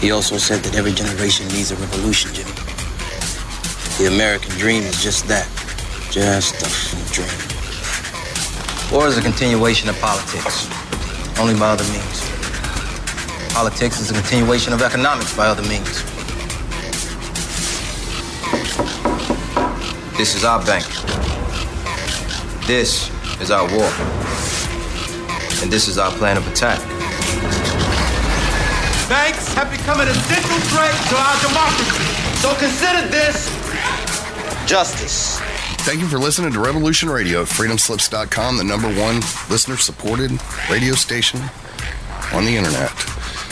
He also said that every generation needs a revolution, Jimmy. The American dream is just that. Just a dream. War is a continuation of politics, only by other means. Politics is a continuation of economics by other means. This is our bank. This is our war. And this is our plan of attack. Banks have become an essential threat to our democracy. So consider this justice. Thank you for listening to Revolution Radio at freedomslips.com, the number one listener supported radio station on the internet.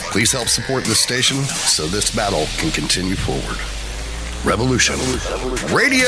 Please help support this station so this battle can continue forward. Revolution, Radio!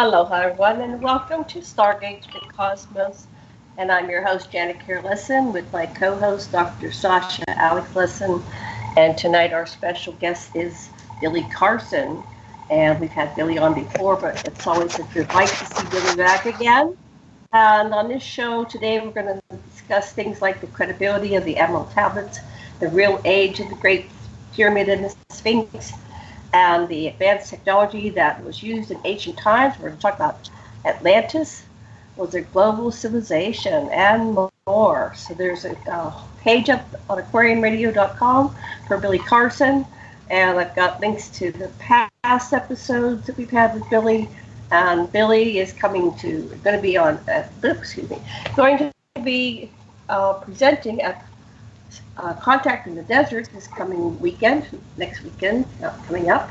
Aloha, everyone, and welcome to Stargate the Cosmos. And I'm your host, Janet Kira Lessin, with my co host, Dr. Sasha Alex Lessin. And tonight, our special guest is Billy Carson. And we've had Billy on before, but it's always a delight to see Billy back again. And on this show today, we're going to discuss things like the credibility of the Emerald Tablets, the real age of the Great Pyramid and the Sphinx, and the advanced technology that was used in ancient times. We're going to talk about Atlantis, was a global civilization, and more. So there's a page up on aquariumradio.com for Billy Carson, and I've got links to the past episodes that we've had with Billy. And Billy is coming to going to be on. Uh, excuse me, going to be uh, presenting at uh, Contact in the Desert this coming weekend, next weekend, uh, coming up,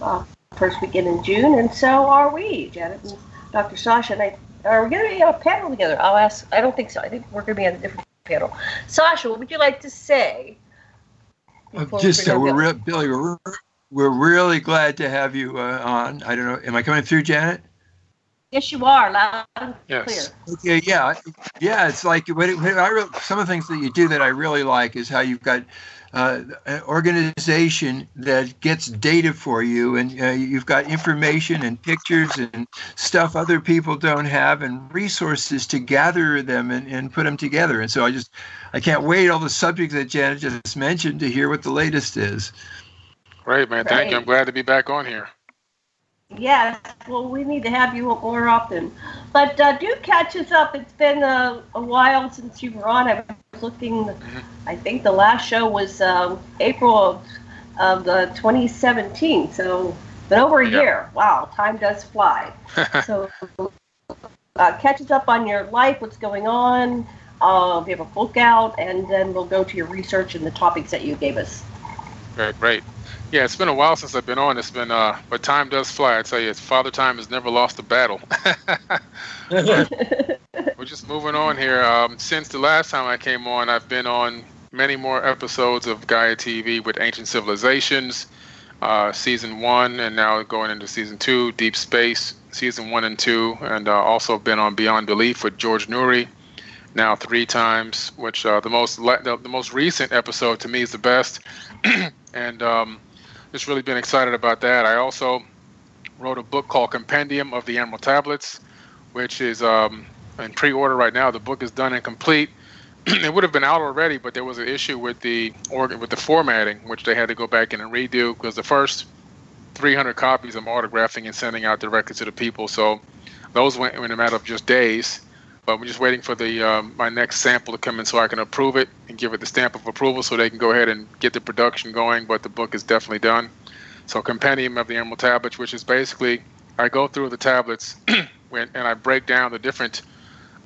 uh, first weekend in June, and so are we, Janet and Dr. Sasha and I. Are we going to be on a panel together? I'll ask. I don't think so. I think we're going to be on a different panel. Sasha, what would you like to say? Just uh, we're re- Billy, we're, we're really glad to have you uh, on. I don't know. Am I coming through, Janet? Yes, you are loud and yes. clear. Okay, yeah, yeah. It's like what, it, what I re- some of the things that you do that I really like is how you've got uh, an organization that gets data for you, and uh, you've got information and pictures and stuff other people don't have, and resources to gather them and, and put them together. And so I just I can't wait all the subjects that Janet just mentioned to hear what the latest is. Great, man. Thank you. I'm glad to be back on here. Yes, well, we need to have you more often. But uh, do catch us up. It's been a, a, while since you were on. I was looking, mm-hmm. I think the last show was um, April of, of the 2017. So, been over a year. Wow, time does fly. so, uh, catch us up on your life, what's going on. Uh, we have a book out, and then we'll go to your research and the topics that you gave us. Great, great. Yeah, it's been a while since I've been on. It's been, uh, but time does fly. I tell you, Father Time has never lost a battle. We're just moving on here. Um, since the last time I came on, I've been on many more episodes of Gaia TV with Ancient Civilizations, uh, season one, and now going into season two, Deep Space, season one and two, and uh, also been on Beyond Belief with George Noory, now three times. Which uh, the most le- the, the, most recent episode to me is the best, and um, just really been excited about that. I also wrote a book called Compendium of the Emerald Tablets, which is um, in pre-order right now. The book is done and complete. it would have been out already, but there was an issue with the organ with the formatting, which they had to go back in and redo because the first 300 copies I'm autographing and sending out directly to the people. So those went in a matter of just days. But we're just waiting for the um, my next sample to come in so I can approve it and give it the stamp of approval so they can go ahead and get the production going. But the book is definitely done. So Compendium of the Emerald Tablets, which is basically I go through the tablets and I break down the different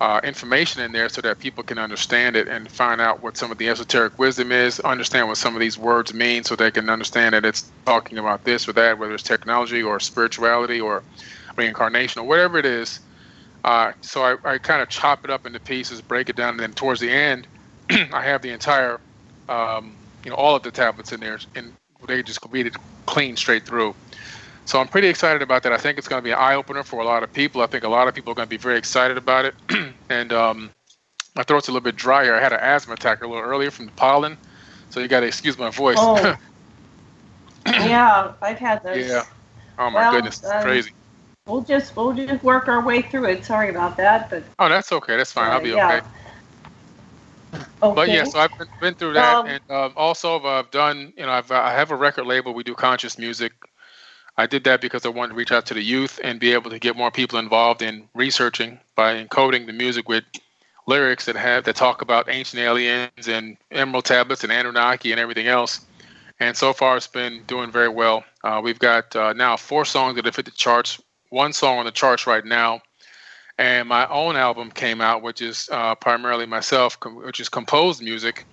uh, information in there so that people can understand it and find out what some of the esoteric wisdom is, understand what some of these words mean so they can understand that it's talking about this or that, whether it's technology or spirituality or reincarnation or whatever it is. Uh, so I, I kind of chop it up into pieces, break it down, and then towards the end, I have the entire, um, you know, all of the tablets in there, and they just read it clean straight through. So I'm pretty excited about that. I think it's going to be an eye opener for a lot of people. I think a lot of people are going to be very excited about it. and um, my throat's a little bit drier. I had an asthma attack a little earlier from the pollen, so you got to excuse my voice. Oh. yeah, I've had those. Yeah. Oh my well, goodness, um, crazy. We'll just we'll just work our way through it. Sorry about that, but. Oh, that's okay. That's fine. Uh, I'll be yeah. okay. Okay. But yeah, so I've been, been through that, um, and um, also I've done, you know, I've I have a record label. We do conscious music. I did that because I wanted to reach out to the youth and be able to get more people involved in researching by encoding the music with lyrics that have that talk about ancient aliens and emerald tablets and Anunnaki and everything else. And so far, it's been doing very well. Uh, we've got uh, now four songs that have hit the charts. One song on the charts right now, and my own album came out, which is uh, primarily myself, com- which is composed music,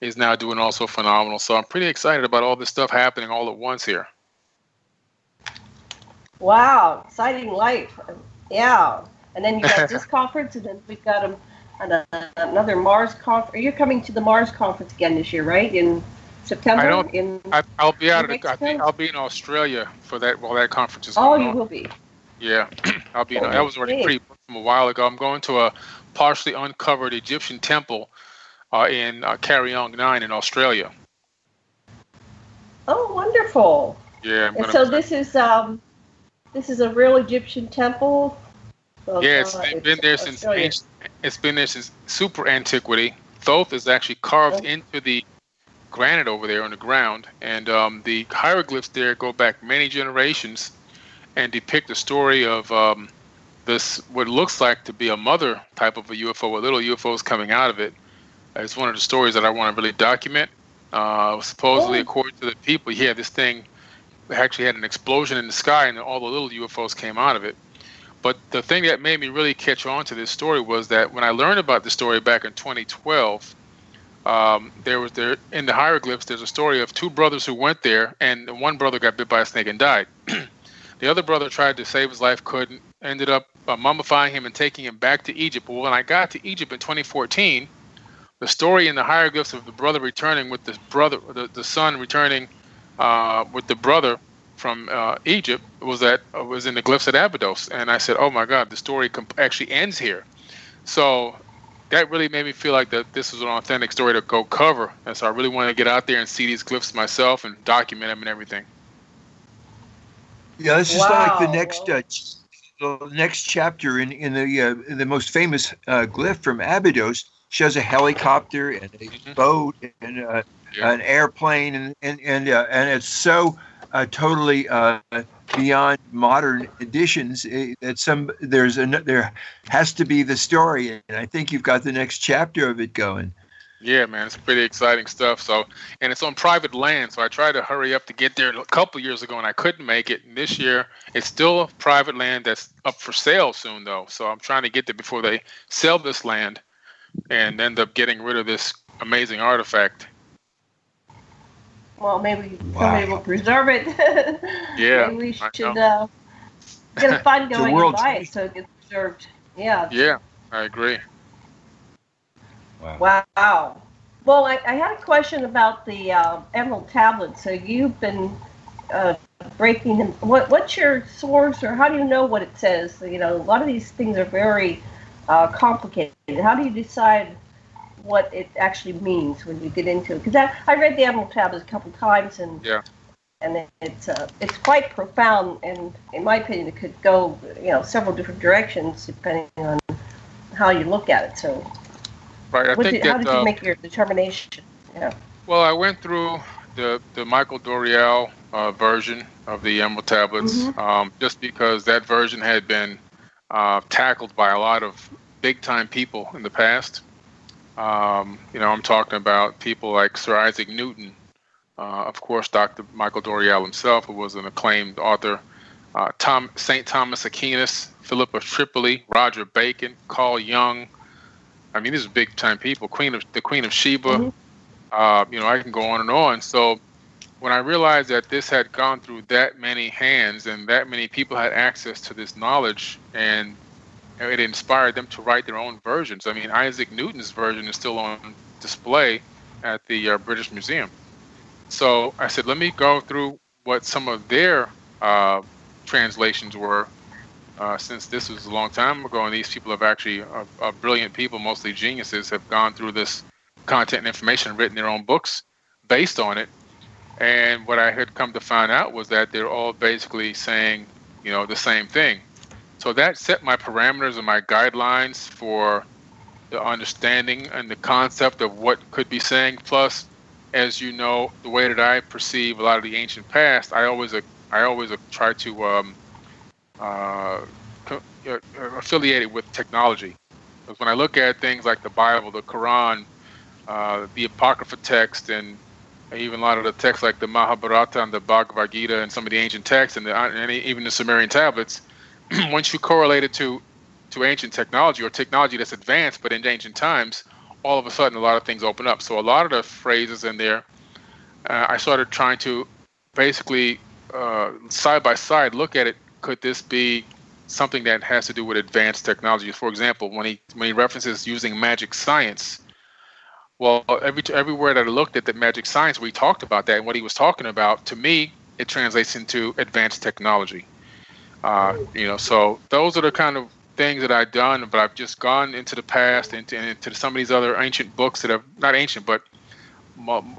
is now doing also phenomenal. So I'm pretty excited about all this stuff happening all at once here. Wow, exciting life. Yeah. And then you got this conference, and then we've got a, another Mars conference. Are you coming to the Mars conference again this year, right? In September? I don't. In, I, will be out of. The, I think I'll be in Australia for that while that conference is oh, going on. Oh, you will be. Yeah, I'll be. In, that was already pre from a while ago. I'm going to a partially uncovered Egyptian temple uh, in uh, Kariong Nine in Australia. Oh, wonderful! Yeah. and so this is um, this is a real Egyptian temple. So, yeah, it's, uh, it's been there since ancient, it's been there since super antiquity. Thoth is actually carved oh. into the granite over there on the ground, and um, the hieroglyphs there go back many generations and depict the story of um, this what looks like to be a mother type of a UFO with little UFOs coming out of it. It's one of the stories that I want to really document. Uh, supposedly, oh. according to the people, yeah, this thing actually had an explosion in the sky and all the little UFOs came out of it. But the thing that made me really catch on to this story was that when I learned about the story back in 2012, um, there was there in the hieroglyphs. There's a story of two brothers who went there, and one brother got bit by a snake and died. the other brother tried to save his life, couldn't. Ended up uh, mummifying him and taking him back to Egypt. But when I got to Egypt in 2014, the story in the hieroglyphs of the brother returning with the brother, the, the son returning uh, with the brother from uh, Egypt was that uh, was in the glyphs at Abydos, and I said, "Oh my God, the story comp- actually ends here." So that really made me feel like that this was an authentic story to go cover, and so I really wanted to get out there and see these glyphs myself and document them and everything. Yeah, this is wow. like the next uh, the next chapter in in the uh, in the most famous uh, glyph from Abydos shows a helicopter and a mm-hmm. boat and uh, yeah. an airplane, and and and, uh, and it's so uh, totally uh, beyond modern editions that some there's a there has to be the story, and I think you've got the next chapter of it going. Yeah, man, it's pretty exciting stuff. So, and it's on private land, so I tried to hurry up to get there a couple years ago, and I couldn't make it. And this year, it's still private land that's up for sale soon, though. So I'm trying to get there before they sell this land, and end up getting rid of this amazing artifact well, maybe wow. somebody will preserve it. yeah. maybe we should uh, get a fund going and buy it so it gets preserved. Yeah. Yeah, I agree. Wow. Wow. Well, I, I had a question about the uh, emerald tablets. So you've been uh, breaking them. What, what's your source, or how do you know what it says? You know, a lot of these things are very uh, complicated. How do you decide what it actually means when you get into it. Because I, I read the Emerald Tablets a couple times, and yeah. and it's uh, it's quite profound. And in my opinion, it could go you know several different directions depending on how you look at it. So, right. I think did, that, how did you uh, make your determination? Yeah. Well, I went through the the Michael Doreal uh, version of the Emerald Tablets, mm-hmm. um, just because that version had been uh, tackled by a lot of big time people in the past. Um, you know, I'm talking about people like Sir Isaac Newton, uh, of course, Dr. Michael Doreal himself, who was an acclaimed author, uh, Tom Saint Thomas Aquinas, Philip of Tripoli, Roger Bacon, Carl Jung. I mean, these are big time people. Queen of the Queen of Sheba. Mm-hmm. Uh, you know, I can go on and on. So when I realized that this had gone through that many hands and that many people had access to this knowledge and it inspired them to write their own versions. I mean, Isaac Newton's version is still on display at the uh, British Museum. So I said, let me go through what some of their uh, translations were, uh, since this was a long time ago, and these people have actually, uh, uh, brilliant people, mostly geniuses, have gone through this content and information, written their own books based on it. And what I had come to find out was that they're all basically saying, you know, the same thing. So that set my parameters and my guidelines for the understanding and the concept of what could be saying. Plus, as you know, the way that I perceive a lot of the ancient past, I always uh, I always try to um, uh, co- uh, with technology. Because when I look at things like the Bible, the Quran, uh, the Apocrypha text, and even a lot of the texts like the Mahabharata and the Bhagavad Gita and some of the ancient texts and, the, and even the Sumerian tablets, once you correlate it to to ancient technology or technology that's advanced but in ancient times, all of a sudden a lot of things open up. So a lot of the phrases in there, uh, I started trying to basically uh, side by side look at it. Could this be something that has to do with advanced technology? For example, when he when he references using magic science, well, every everywhere that I looked at the magic science, we talked about that, and what he was talking about to me, it translates into advanced technology. Uh, you know, so those are the kind of things that I've done, but I've just gone into the past, into, into some of these other ancient books that have not ancient, but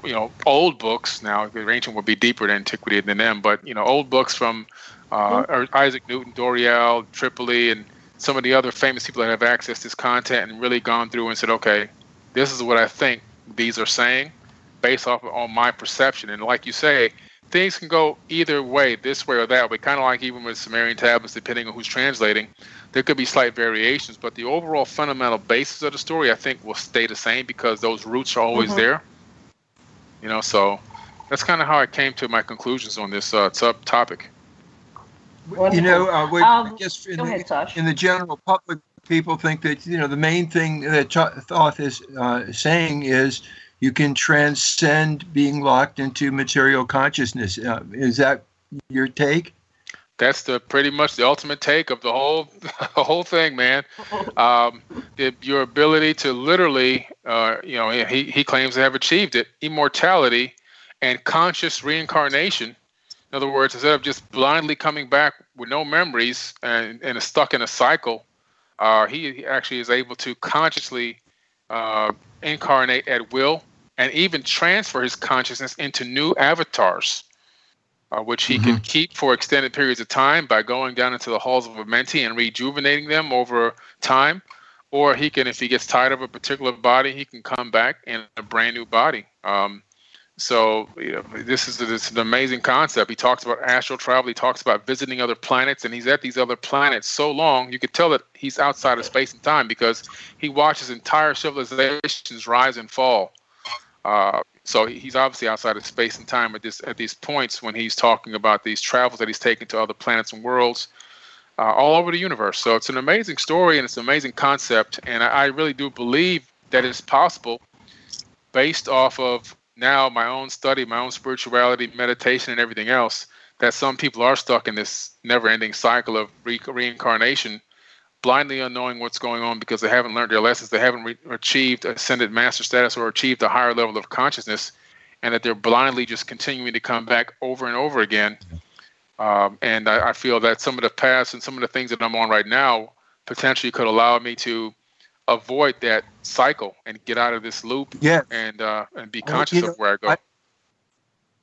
you know, old books. Now, The ancient would be deeper to antiquity than them, but you know, old books from uh, mm-hmm. Isaac Newton, Doreal, Tripoli, and some of the other famous people that have accessed this content and really gone through and said, okay, this is what I think these are saying, based off of, on my perception. And like you say, things can go either way, this way or that way. Kind of like even with Sumerian tablets, depending on who's translating, there could be slight variations, but the overall fundamental basis of the story, I think, will stay the same because those roots are always mm-hmm. there. You know, so that's kind of how I came to my conclusions on this uh, sub topic. You know, uh, we, um, I guess in, ahead, the, in the general public, people think that you know the main thing that Thoth is uh, saying is you can transcend being locked into material consciousness. Uh, is that your take? That's the pretty much the ultimate take of the whole the whole thing, man. Um, the, your ability to literally, uh, you know, he he claims to have achieved it, immortality, and conscious reincarnation. In other words, instead of just blindly coming back with no memories and, and stuck in a cycle, uh, he actually is able to consciously uh, incarnate at will and even transfer his consciousness into new avatars, uh, which he mm-hmm. can keep for extended periods of time by going down into the halls of a Amenti and rejuvenating them over time. Or he can, if he gets tired of a particular body, he can come back in a brand new body. Um, so you know, this is this is an amazing concept. He talks about astral travel. He talks about visiting other planets, and he's at these other planets so long you could tell that he's outside of space and time because he watches entire civilizations rise and fall uh, so he's obviously outside of space and time at this at these points when he's talking about these travels that he's taken to other planets and worlds uh, all over the universe. So it's an amazing story and it's an amazing concept, and I, I really do believe that it's possible, based off of now my own study, my own spirituality, meditation, and everything else, that some people are stuck in this never-ending cycle of re- reincarnation blindly unknowing what's going on because they haven't learned their lessons, they haven't re- achieved ascended master status or achieved a higher level of consciousness, and that they're blindly just continuing to come back over and over again. Um, and I, I, feel that some of the past and some of the things that I'm on right now potentially could allow me to avoid that cycle and get out of this loop yeah. and uh, and be conscious well, you know, of where I go. I,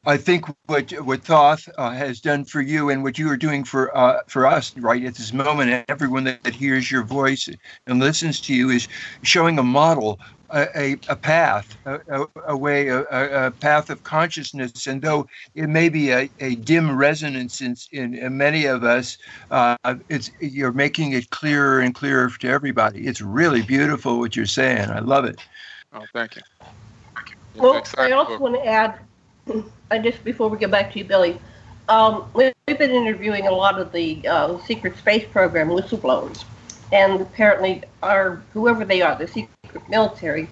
I think what what Thoth uh, has done for you and what you are doing for uh, for us right at this moment, everyone that, that, hears your voice and listens to you is showing a model, a, a, a path, a, a way, a, a, path of consciousness. And though it may be a, a dim resonance in, in, in many of us, uh, it's you're making it clearer and clearer to everybody. It's really beautiful what you're saying. I love it. Oh, thank you. Thank you. Well, I also want to add and just before we get back to you, Billy, um, we've been interviewing a lot of the uh, secret space program whistleblowers, and apparently, our whoever they are, the secret military,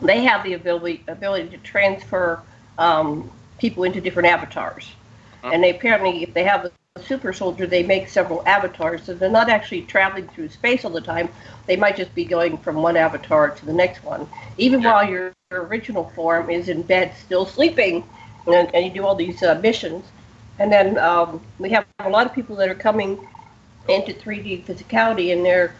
they have the ability ability to transfer um, people into different avatars, and they apparently, if they have a super soldier, they make several avatars, so they're not actually traveling through space all the time. They might just be going from one avatar to the next one, even Yeah. while your original form is in bed still sleeping, and, and you do all these uh, missions. And then um, we have a lot of people that are coming into 3D physicality, and they're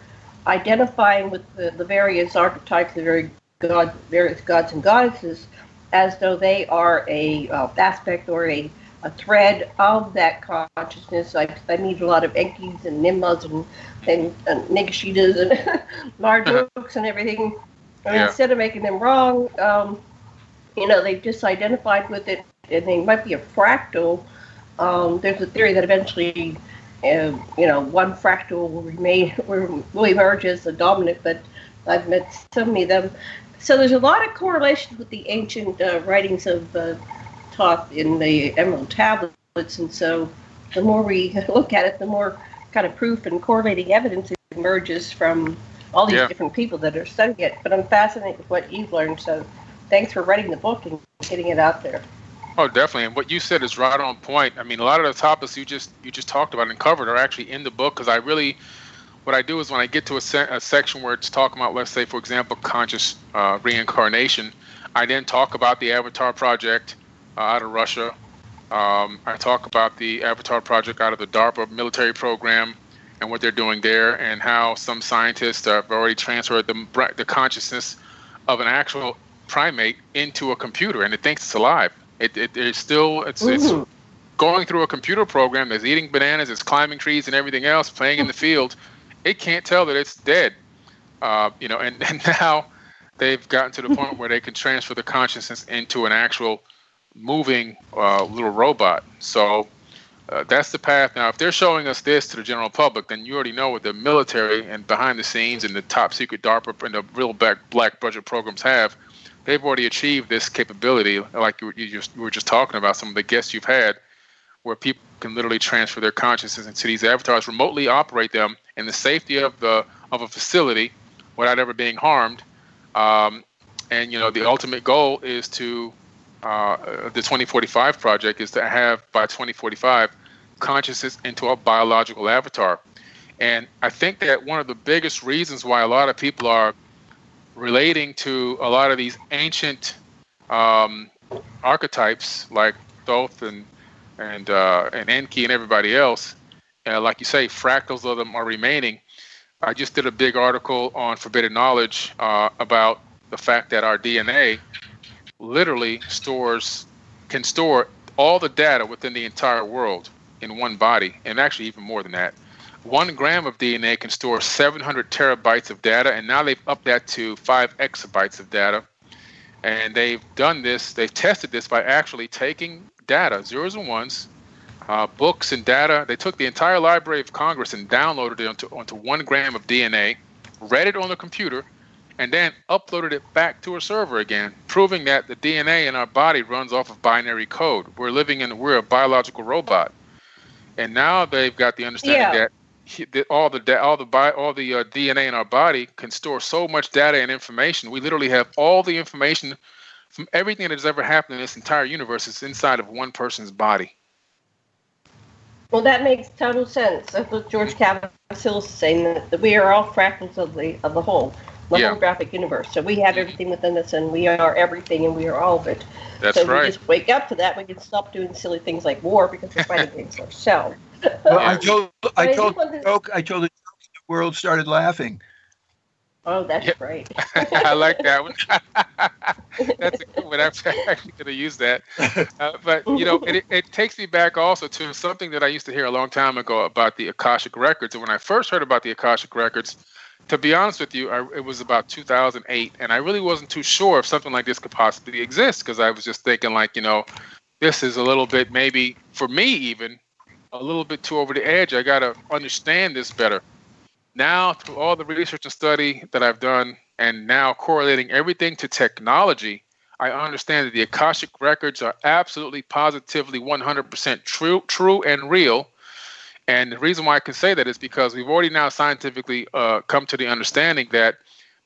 identifying with the, the various archetypes, the very god, various gods and goddesses, as though they are a uh, aspect or a, a thread of that consciousness. I, I meet a lot of Enkis and Nimmas and and, and Ningishzidas and Marduks and everything. And Yeah. instead of making them wrong, um, you know, they've just identified with it, and they might be a fractal. Um, there's a theory that eventually, uh, you know, one fractal will remain will emerge as the dominant. But I've met so many of them. So there's a lot of correlation with the ancient uh, writings of uh, in the Emerald Tablets, and so the more we look at it, the more kind of proof and correlating evidence emerges from all these Yeah. different people that are studying it. But I'm fascinated with what you've learned. So thanks for writing the book and getting it out there. Oh, definitely. And what you said is right on point. I mean, a lot of the topics you just you just talked about and covered are actually in the book because I really, what I do is when I get to a, se- a section where it's talking about, let's say, for example, conscious uh, reincarnation, I then talk about the Avatar project uh, out of Russia. Um, I talk about the Avatar project out of the DARPA military program and what they're doing there, and how some scientists have already transferred the the consciousness of an actual primate into a computer, and it thinks it's alive. It, it it's still it's it's going through a computer program that's eating bananas, it's climbing trees and everything else, playing in the field. It can't tell that it's dead. Uh, you know, and, and now they've gotten to the point where they can transfer the consciousness into an actual moving uh, little robot. So uh, that's the path. Now, if they're showing us this to the general public, then you already know what the military and behind the scenes and the top secret DARPA and the real black, black budget programs have. They've already achieved this capability, like you, were- you just you were just talking about some of the guests you've had, where people can literally transfer their consciousness into these avatars, remotely operate them in the safety of the of a facility without ever being harmed. Um, and you know, the ultimate goal is to uh, the 2045 project is to have by 2045 consciousness into a biological avatar. And I think that one of the biggest reasons why a lot of people are relating to a lot of these ancient um, archetypes like Thoth and and uh, and Enki and everybody else, like you say, fractals of them are remaining. I just did a big article on forbidden knowledge uh, about the fact that our DNA literally stores can store all the data within the entire world in one body, and actually even more than that. One gram of DNA can store 700 terabytes of data, and now they've upped that to five exabytes of data. And they've done this, they've tested this by actually taking data, zeros and ones, uh, books and data. They took the entire Library of Congress and downloaded it onto, onto one gram of DNA, read it on the computer, and then uploaded it back to a server again, proving that the DNA in our body runs off of binary code. We're living in, we're a biological robot. And now they've got the understanding Yeah. that that all the all the all the uh, DNA in our body can store so much data and information. We literally have all the information from everything that has ever happened in this entire universe is inside of one person's body. Well, that makes total sense. That's what George Kavassilas is saying that, that we are all fractals of the of the whole, the Yeah. holographic universe. So we have everything within us, and we are everything, and we are all of it. That's so right. we just wake up to that, we can stop doing silly things like war because we're fighting against ourselves. Well, I told I I told think one the joke. I told the joke. and The world started laughing. Oh, that's Yep. great. I like that one. That's a good one. I'm actually going to use that. Uh, but you know, it, it takes me back also to something that I used to hear a long time ago about the Akashic records. And when I first heard about the Akashic records, to be honest with you, I, it was about 2008, and I really wasn't too sure if something like this could possibly exist because I was just thinking like, you know, this is a little bit maybe for me even a little bit too over the edge. I got to understand this better. Now, through all the research and study that I've done, and now correlating everything to technology, I understand that the Akashic records are absolutely positively 100% true, true and real. And the reason why I can say that is because we've already now scientifically uh, come to the understanding that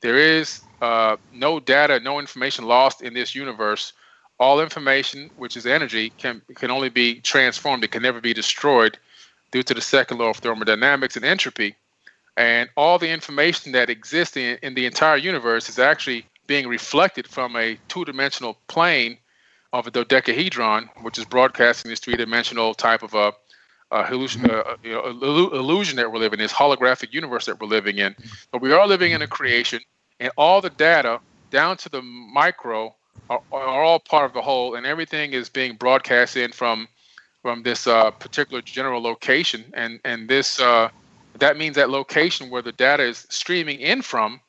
there is uh, no data, no information lost in this universe. All information, which is energy, can can only be transformed. It can never be destroyed due to the second law of thermodynamics and entropy. And all the information that exists in, in the entire universe is actually being reflected from a two-dimensional plane of a dodecahedron, which is broadcasting this three-dimensional type of a, a hallucin- mm-hmm. uh, you know, illusion that we're living in, this holographic universe that we're living in. Mm-hmm. But we are living in a creation, and all the data down to the micro are, are all part of the whole, and everything is being broadcast in from from this uh, particular general location, and and this uh, that means that location where the data is streaming in from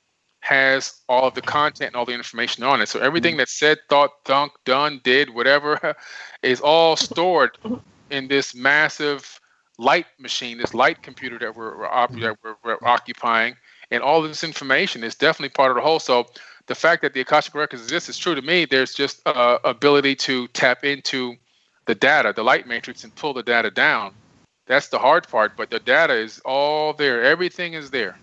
has all of the content and all the information on it. So everything that's said, thought, thunk, done, did, whatever, is all stored in this massive light machine, this light computer that we're, we're, that we're, we're occupying, and all this information is definitely part of the whole. So the fact that the Akashic records exist is true to me. There's just uh, ability to tap into the data, the light matrix, and pull the data down. That's the hard part, but the data is all there. Everything is there.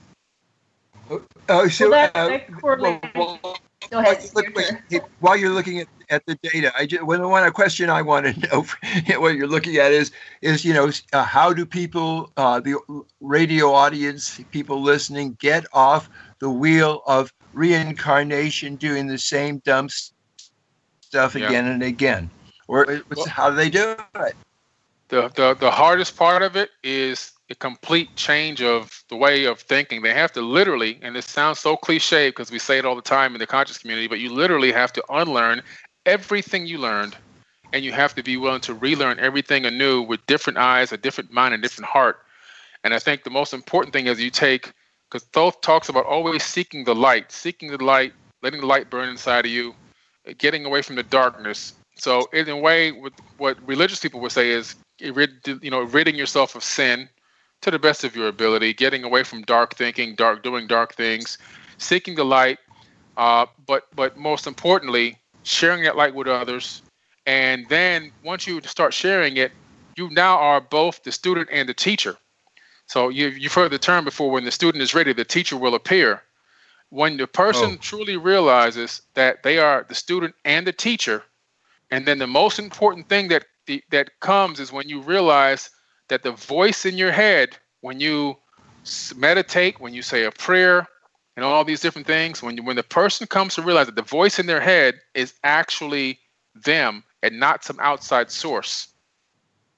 Oh, so Well, that- uh, that correlates- well, well, Go ahead. Look, your wait, while you're looking at, at the data, I just one, one question I want to know what you're looking at is is you know uh, how do people uh, the radio audience people listening get off the wheel of reincarnation doing the same dumb stuff Yeah. again and again or Well- how do they do it? the, the the hardest part of it is a complete change of the way of thinking. They have to literally, and this sounds so cliche because we say it all the time in the conscious community, but you literally have to unlearn everything you learned, and you have to be willing to relearn everything anew with different eyes, a different mind, and different heart. And I think the most important thing is you take, because Thoth talks about always seeking the light, seeking the light, letting the light burn inside of you, getting away from the darkness. So in a way, what religious people would say is, you know, ridding yourself of sin to the best of your ability, getting away from dark thinking, dark doing dark things, seeking the light, uh, but but most importantly, sharing that light with others. And then once you start sharing it, you now are both the student and the teacher. So you, you've heard the term before when the student is ready, the teacher will appear. When the person Oh. truly realizes that they are the student and the teacher, and then the most important thing that the, that comes is when you realize that the voice in your head, when you meditate, when you say a prayer, and all these different things, when you, when the person comes to realize that the voice in their head is actually them and not some outside source,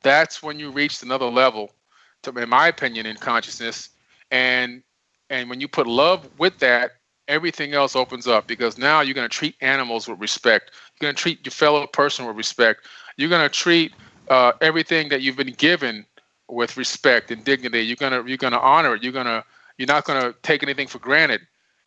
that's when you reach another level, to, in my opinion, in consciousness. And and when you put love with that, everything else opens up because now you're going to treat animals with respect. You're going to treat your fellow person with respect. You're going to treat uh, everything that you've been given with respect and dignity. You're gonna you're gonna honor it. You're gonna you're not gonna take anything for granted.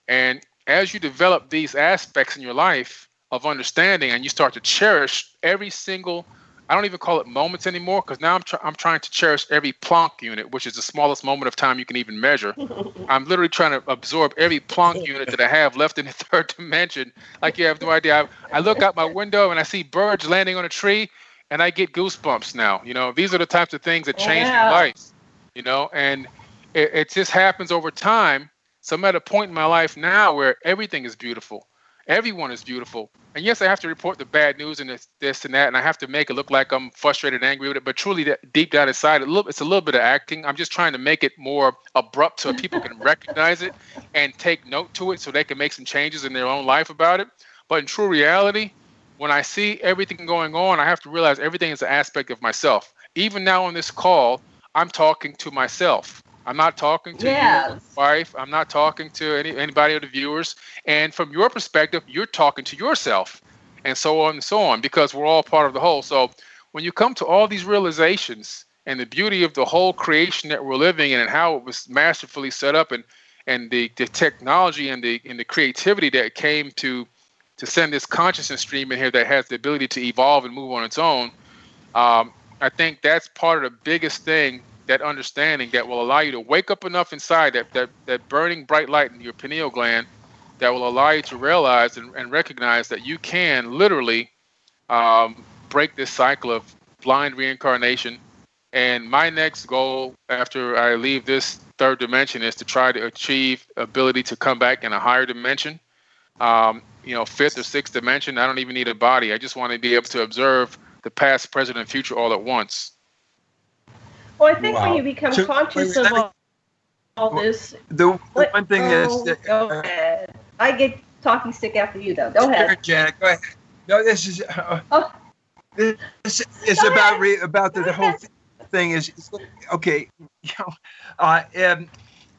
And as you develop these aspects in your life of understanding, and you start to cherish every single I don't even call it moments anymore because now I'm, try- I'm trying to cherish every Planck unit, which is the smallest moment of time you can even measure. I'm literally trying to absorb every Planck unit that I have left in the third dimension. Like you have no idea. I, I look out my window and I see birds landing on a tree, and I get goosebumps now. You know, these are the types of things that oh, change Yeah. your life. You know, and it, it just happens over time. So I'm at a point in my life now where everything is beautiful. Everyone is beautiful. And yes, I have to report the bad news and this, this and that, and I have to make it look like I'm frustrated and angry with it. But truly, that deep down inside, a little, it's a little bit of acting. I'm just trying to make it more abrupt so people can recognize it and take note to it, so they can make some changes in their own life about it. But in true reality, when I see everything going on, I have to realize everything is an aspect of myself. Even now on this call, I'm talking to myself. I'm not talking to Yes. your wife. I'm not talking to any anybody of the viewers. And from your perspective, you're talking to yourself, and so on and so on, because we're all part of the whole. So when you come to all these realizations and the beauty of the whole creation that we're living in and how it was masterfully set up and and the, the technology and the and the creativity that came to to send this consciousness stream in here that has the ability to evolve and move on its own, um, I think that's part of the biggest thing, that understanding that will allow you to wake up enough inside that, that, that burning bright light in your pineal gland that will allow you to realize and, and recognize that you can literally um, break this cycle of blind reincarnation. And my next goal after I leave this third dimension is to try to achieve ability to come back in a higher dimension. Um, you know, fifth or sixth dimension. I don't even need a body. I just want to be able to observe the past, present, and future all at once. Well, I think wow. when you become so, conscious wait, of all, all this, the, the one thing oh, is go ahead. I get talking stick after you, though. Go ahead, Janet. Go ahead. No, this is. Uh, oh. This is go about re, about the, the whole thing is, is okay. You know, uh, um,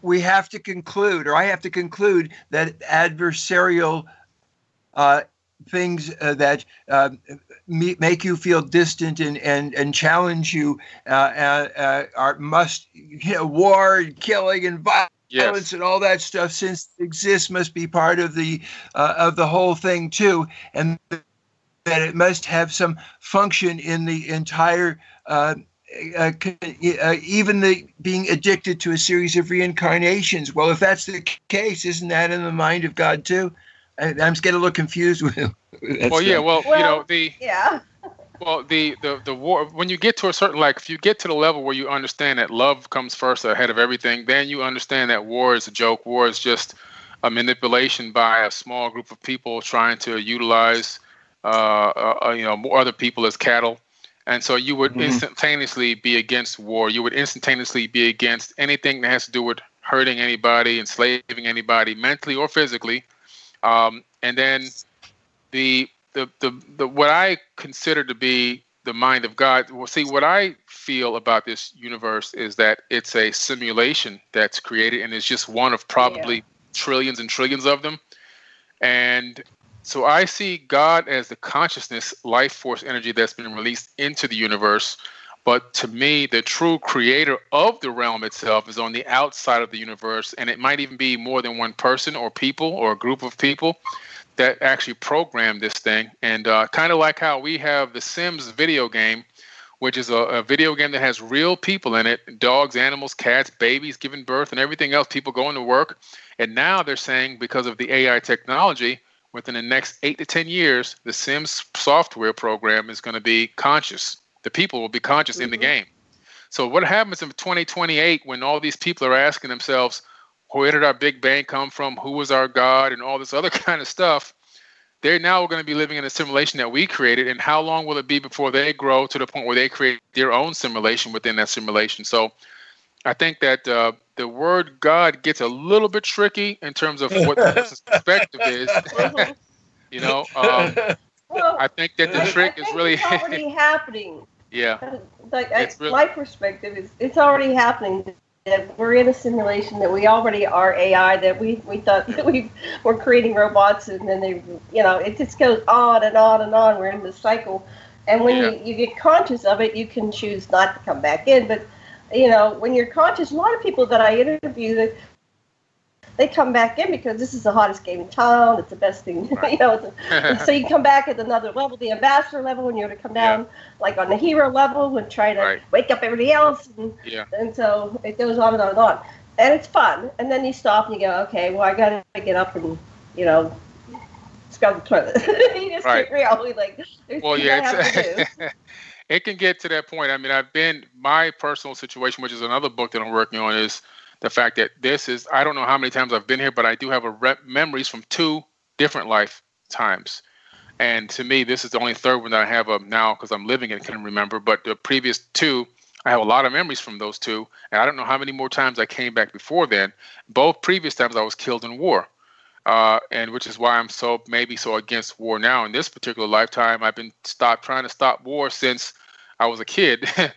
we have to conclude, or I have to conclude that adversarial uh, things uh, that uh, make you feel distant and and, and challenge you uh, uh, uh, are must you know war and killing and violence yes. and all that stuff since it exists must be part of the of the whole thing too and that it must have some function in the entire uh, uh, uh, even the being addicted to a series of reincarnations. Well, if that's the case, isn't that in the mind of God too? I, am just getting a little confused with. well, yeah. Well, well, you know the. Yeah. Well, the, the the war when you get to a certain like if you get to the level where you understand that love comes first ahead of everything, then you understand that war is a joke. War is just a manipulation by a small group of people trying to utilize, uh, uh, uh you know, more other people as cattle. And so you would mm-hmm. instantaneously be against war. You would instantaneously be against anything that has to do with hurting anybody, enslaving anybody, mentally or physically. Um, and then the, the the the what I consider to be the mind of God. Well, see, what I feel about this universe is that it's a simulation that's created, and it's just one of probably yeah. trillions and trillions of them. And so I see God as the consciousness, life force energy that's been released into the universe. But to me, the true creator of the realm itself is on the outside of the universe. And it might even be more than one person or people or a group of people that actually programmed this thing. And uh, kind of like how we have the Sims video game, which is a, a, video game that has real people in it dogs, animals, cats, babies giving birth, and everything else, people going to work. And now they're saying because of the AI technology, within the next eight to 10 years, the Sims software program is going to be conscious. The people will be conscious mm-hmm. in the mm-hmm. game. So, what happens in 2028 when all these people are asking themselves, where did our Big Bang come from? Who was our God? And all this other kind of stuff. They're now going to be living in a simulation that we created. And how long will it be before they grow to the point where they create their own simulation within that simulation? So, I think that uh, the word God gets a little bit tricky in terms of what the perspective is. you know, um, well, I think that the trick is really it's already happening. Yeah, uh, like really, my perspective is it's already happening. That we're in a simulation that we already are AI. That we we thought that we were creating robots, and then they, you know, it just goes on and on and on. We're in this cycle, and when yeah. you, you get conscious of it, you can choose not to come back in, but you know, when you're conscious, a lot of people that I interview, that they come back in because this is the hottest game in town. It's the best thing, you know. A, so you come back at another level, the ambassador level, when you're to come down, yeah. like on the hero level, and try to right. wake up everybody else. And, yeah. and so it goes on and on and on. And it's fun. And then you stop and you go, okay, well, I got to get up and, you know, scrub the toilet. you just right. get real. Like, there's well, yeah, it can get to that point. I mean, I've been my personal situation, which is another book that I'm working on, is the fact that this is I don't know how many times I've been here, but I do have a rep- memories from two different lifetimes. And to me, this is the only third one that I have of now because I'm living it, can remember. But the previous two, I have a lot of memories from those two, and I don't know how many more times I came back before then. Both previous times I was killed in war, uh, and which is why I'm so maybe so against war now. In this particular lifetime, I've been stopped trying to stop war since I was a kid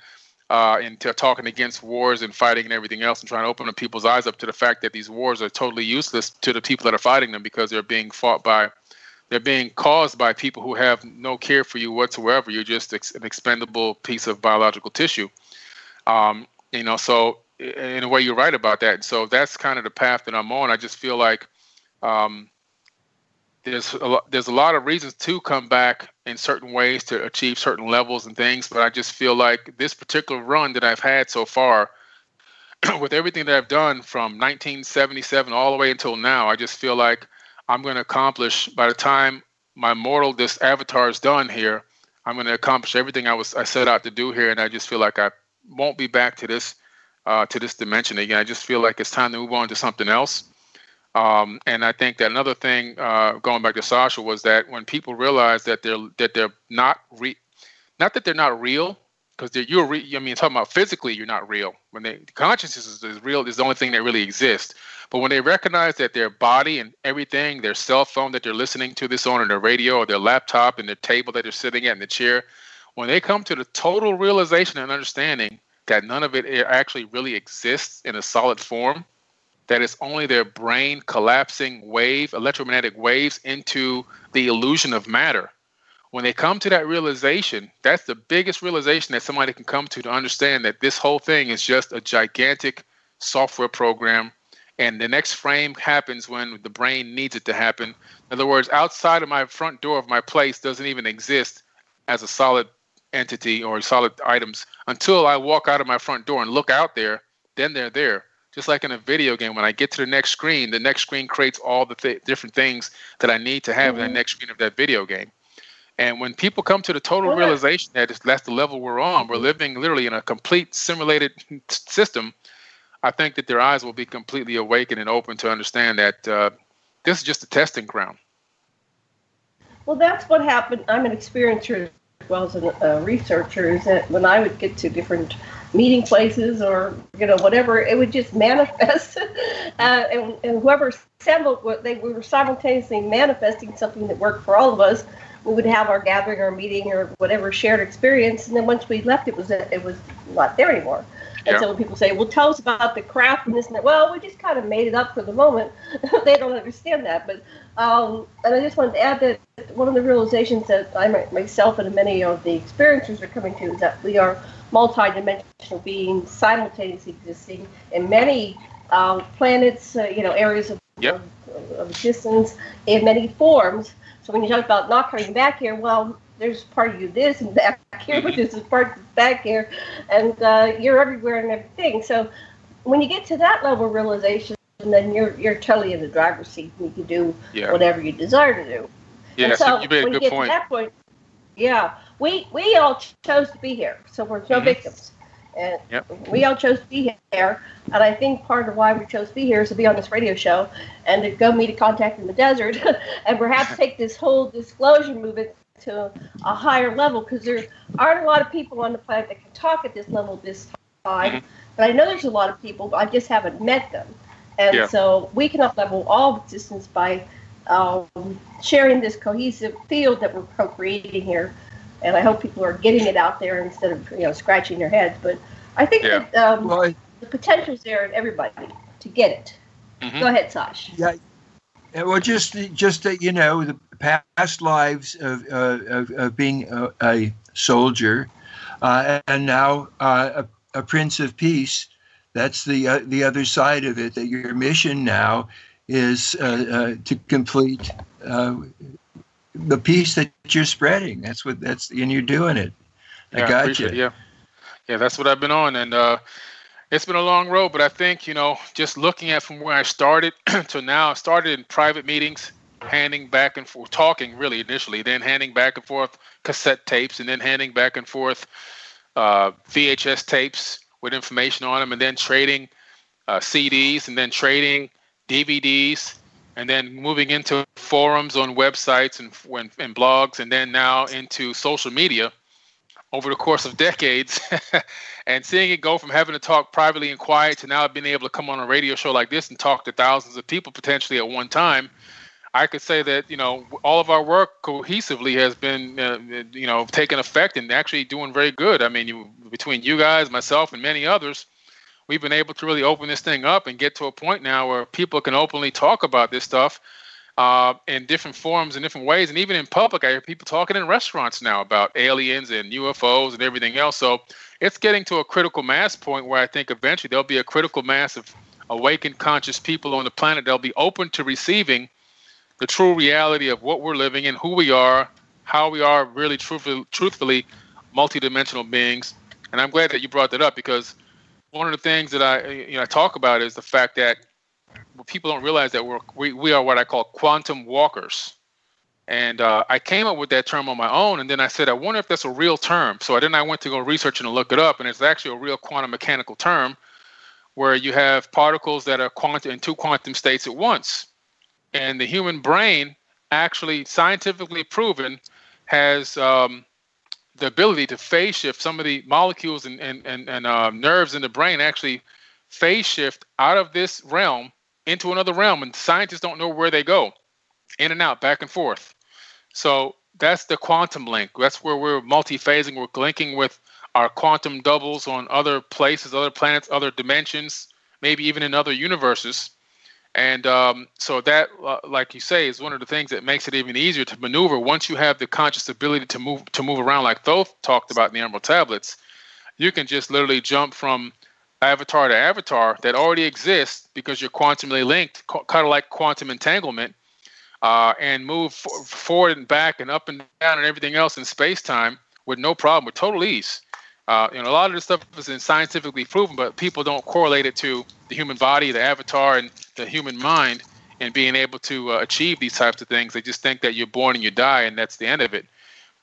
uh, into talking against wars and fighting and everything else and trying to open people's eyes up to the fact that these wars are totally useless to the people that are fighting them because they're being fought by they're being caused by people who have no care for you whatsoever. You're just ex- an expendable piece of biological tissue. Um, you know, so in a way, you're right about that. So that's kind of the path that I'm on. I just feel like um, there's a there's a lot of reasons to come back in certain ways to achieve certain levels and things, but I just feel like this particular run that I've had so far, with everything that I've done from 1977 all the way until now, I just feel like I'm going to accomplish by the time my mortal this avatar is done here. I'm going to accomplish everything I was I set out to do here, and I just feel like I won't be back to this uh, to this dimension again. I just feel like it's time to move on to something else. Um, and I think that another thing, uh, going back to Sasha, was that when people realize that they're that they're not re- not that they're not real, because you're re- I mean, talking about physically, you're not real. When they consciousness is, is real, is the only thing that really exists. But when they recognize that their body and everything, their cell phone that they're listening to this on, or their radio, or their laptop, and their table that they're sitting at, in the chair, when they come to the total realization and understanding that none of it actually really exists in a solid form, that it's only their brain collapsing wave, electromagnetic waves into the illusion of matter. When they come to that realization, that's the biggest realization that somebody can come to to understand that this whole thing is just a gigantic software program and the next frame happens when the brain needs it to happen. In other words, outside of my front door of my place doesn't even exist as a solid entity or solid items until I walk out of my front door and look out there. Then they're there. Just like in a video game, when I get to the next screen, the next screen creates all the th- different things that I need to have mm-hmm. in the next screen of that video game. And when people come to the total well, realization that that's the level we're on, we're living literally in a complete simulated system I think that their eyes will be completely awakened and open to understand that uh, this is just a testing ground. Well, that's what happened. I'm an experiencer as well as a researcher. Is that when I would get to different meeting places or you know whatever, it would just manifest, uh, and, and whoever assembled, they we were simultaneously manifesting something that worked for all of us. We would have our gathering or meeting or whatever shared experience, and then once we left, it was it was not there anymore. And yeah. so when people say, well, tell us about the craft and this and that, well, we just kind of made it up for the moment. they don't understand that. But, um, and I just wanted to add that one of the realizations that I myself and many of the experiencers are coming to is that we are multidimensional beings simultaneously existing in many uh, planets, uh, you know, areas of, yep. of, of existence in many forms. So when you talk about not coming back here, well, there's part of you this and back here, but there's is part back here, and uh, you're everywhere and everything. So when you get to that level of realization, then you're you're totally in the driver's seat and you can do yeah. whatever you desire to do. Yeah, and so you made a when good you get point. To that point, yeah, we we all chose to be here, so we're no mm-hmm. victims. And yep. we all chose to be here. And I think part of why we chose to be here is to be on this radio show and to go meet a contact in the desert and perhaps take this whole disclosure movement to a higher level because there aren't a lot of people on the planet that can talk at this level this time. Mm-hmm. But I know there's a lot of people, but I just haven't met them. And yeah. so we can up level all existence by um, sharing this cohesive field that we're co-creating here. And I hope people are getting it out there instead of you know scratching their heads. But I think yeah. that um, well, I, the potential is there in everybody to get it. Mm-hmm. Go ahead, Sash. Yeah. Well, just just that you know the past lives of, uh, of, of, being a, a soldier uh, and now uh, a, a, prince of peace. That's the uh, the other side of it. That your mission now is uh, uh, to complete the peace that you're spreading. That's what that's and you're doing it. I got you. Yeah, yeah, that's what I've been on, and it's been a long road. But I think you know, just looking at from where I started to now, I started in private meetings handing back and forth, talking really initially, then handing back and forth cassette tapes, and then handing back and forth uh, VHS tapes with information on them, and then trading uh, CDs, and then trading DVDs, and then moving into forums on websites and, and, and blogs, and then now into social media over the course of decades and seeing it go from having to talk privately and quiet to now being able to come on a radio show like this and talk to thousands of people potentially at one time I could say that you know all of our work cohesively has been uh, you know taking effect and actually doing very good. I mean, you, between you guys, myself, and many others, we've been able to really open this thing up and get to a point now where people can openly talk about this stuff uh, in different forms and different ways, and even in public. I hear people talking in restaurants now about aliens and UFOs and everything else. So it's getting to a critical mass point where I think eventually there'll be a critical mass of awakened conscious people on the planet that'll be open to receiving the true reality of what we're living in, who we are, how we are really truthfully, truthfully multidimensional beings. And I'm glad that you brought that up because one of the things that I you know I talk about is the fact that people don't realize that we're, we, we are what I call quantum walkers. And uh, I came up with that term on my own, and then I said, I wonder if that's a real term. So then I went to go research and look it up, and it's actually a real quantum mechanical term where you have particles that are quantum in two quantum states at once. And the human brain, actually scientifically proven, has um, the ability to phase shift some of the molecules and, and, and, and uh, nerves in the brain actually phase shift out of this realm into another realm, and scientists don't know where they go in and out, back and forth. So that's the quantum link. That's where we're multi-phasing. We're linking with our quantum doubles on other places, other planets, other dimensions, maybe even in other universes. And um, so that, uh, like you say, is one of the things that makes it even easier to maneuver once you have the conscious ability to move to move around, like Thoth talked about in the Emerald Tablets. You can just literally jump from avatar to avatar that already exists because you're quantumly linked, kind of like quantum entanglement, uh, and move forward and back and up and down and everything else in space time with no problem, with total ease. Uh, you know, a lot of this stuff is scientifically proven, but people don't correlate it to the human body, the avatar, and the human mind, and being able to uh, achieve these types of things. They just think that you're born and you die, and that's the end of it.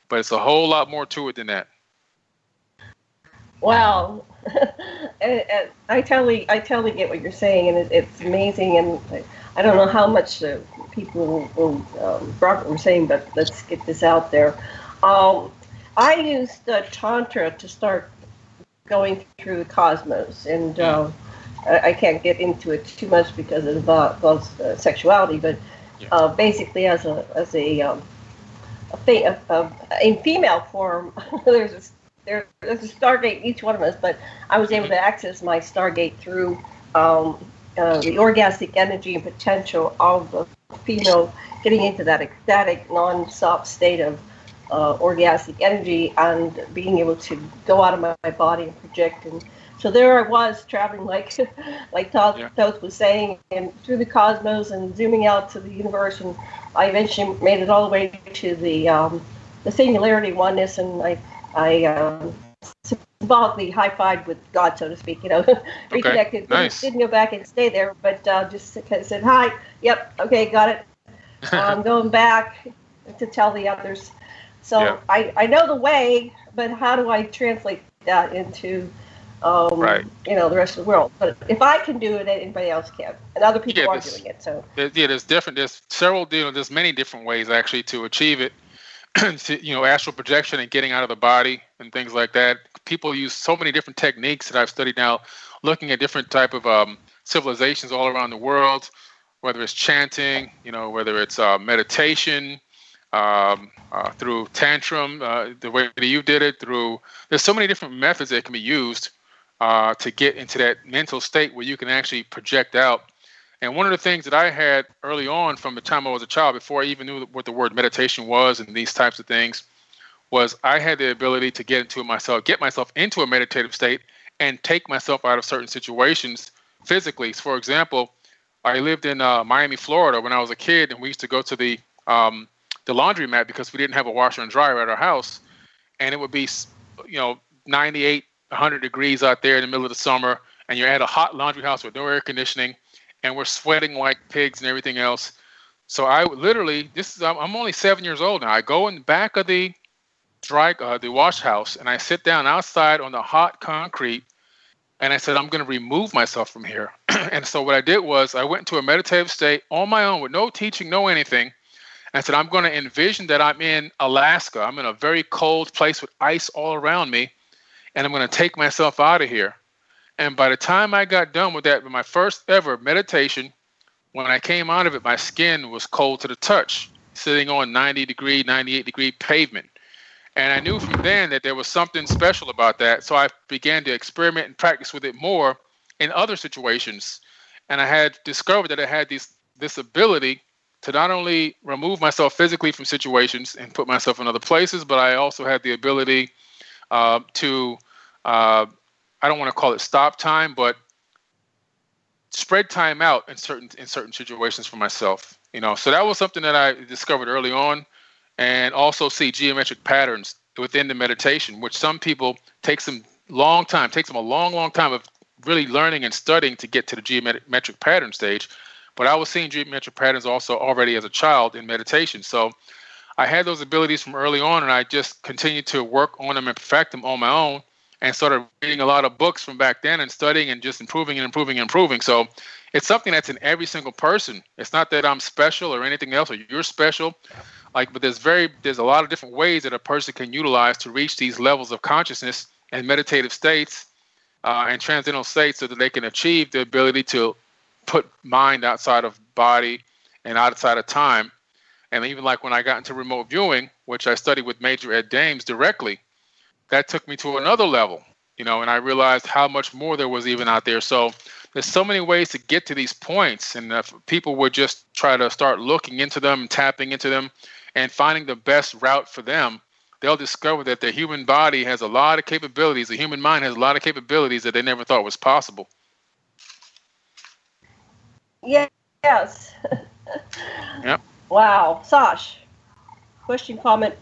But it's a whole lot more to it than that. Wow, I totally, I totally get what you're saying, and it, it's amazing. And I don't know how much uh, people will, um, Robert was saying, but let's get this out there. Um, I used the Tantra to start going through the cosmos, and uh, I, can't get into it too much because it involves uh, sexuality, but uh, basically, as a as a um, a, a, a, female form, there's a there's a Stargate each one of us, but I was able to access my Stargate through um, uh, the orgasmic energy and potential of the female getting into that ecstatic, non-stop state of uh, orgasmic energy and being able to go out of my, my, body and project. And so there I was traveling like like Thoth, yeah. was saying, and through the cosmos and zooming out to the universe. And I eventually made it all the way to the um, the singularity oneness, and I I um, symbolically high fived with God, so to speak. You know, reconnected. Okay. Nice. Didn't go back and stay there, but uh, just said hi. Yep. Okay. Got it. I'm going back to tell the others. So yeah. I, I know the way, but how do I translate that into um, right. you know the rest of the world? But if I can do it, anybody else can, and other people yeah, are doing it. So yeah, there's different. There's several. You know, there's many different ways actually to achieve it. to, you know, astral projection and getting out of the body and things like that. People use so many different techniques that I've studied now, looking at different type of um, civilizations all around the world, whether it's chanting, you know, whether it's uh, meditation, um, uh, through tantrum, uh, the way that you did it, through there's so many different methods that can be used uh, to get into that mental state where you can actually project out. And one of the things that I had early on from the time I was a child, before I even knew what the word meditation was and these types of things, was I had the ability to get into myself, get myself into a meditative state, and take myself out of certain situations physically. For example, I lived in uh, Miami, Florida when I was a kid, and we used to go to the um, the laundromat because we didn't have a washer and dryer at our house, and it would be, you know, 98, 100 degrees out there in the middle of the summer, and you're at a hot laundry house with no air conditioning, and we're sweating like pigs and everything else. So I literally, this is I'm only seven years old now. I go in the back of the dry uh, the wash house and I sit down outside on the hot concrete, and I said I'm going to remove myself from here. and so what I did was I went into a meditative state on my own with no teaching, no anything, I said, I'm going to envision that I'm in Alaska. I'm in a very cold place with ice all around me, and I'm going to take myself out of here. And by the time I got done with that, my first ever meditation, when I came out of it, my skin was cold to the touch, sitting on 90 degree, 98 degree pavement. And I knew from then that there was something special about that. So I began to experiment and practice with it more in other situations. And I had discovered that I had these, this ability to not only remove myself physically from situations and put myself in other places, but I also had the ability uh, to, uh, I don't want to call it stop time, but spread time out in certain in certain situations for myself. You know, so that was something that I discovered early on, and also see geometric patterns within the meditation, which some people take some long time, takes them a long, long time of really learning and studying to get to the geometric pattern stage. But I was seeing dream mental patterns also already as a child in meditation. So I had those abilities from early on, and I just continued to work on them and perfect them on my own, and started reading a lot of books from back then and studying and just improving and improving and improving. So it's something that's in every single person. It's not that I'm special or anything else, or you're special. Like, but there's very there's a lot of different ways that a person can utilize to reach these levels of consciousness and meditative states uh, and transcendental states, so that they can achieve the ability to put mind outside of body and outside of time and even like when I got into remote viewing, which I studied with Major Ed Dames directly, that took me to another level, you know, and I realized how much more there was even out there. So there's so many ways to get to these points. And if people would just try to start looking into them tapping into them and finding the best route for them, they'll discover that the human body has a lot of capabilities. The human mind has a lot of capabilities that they never thought was possible. Yeah, yes. yep. Wow. Sash, question, comment?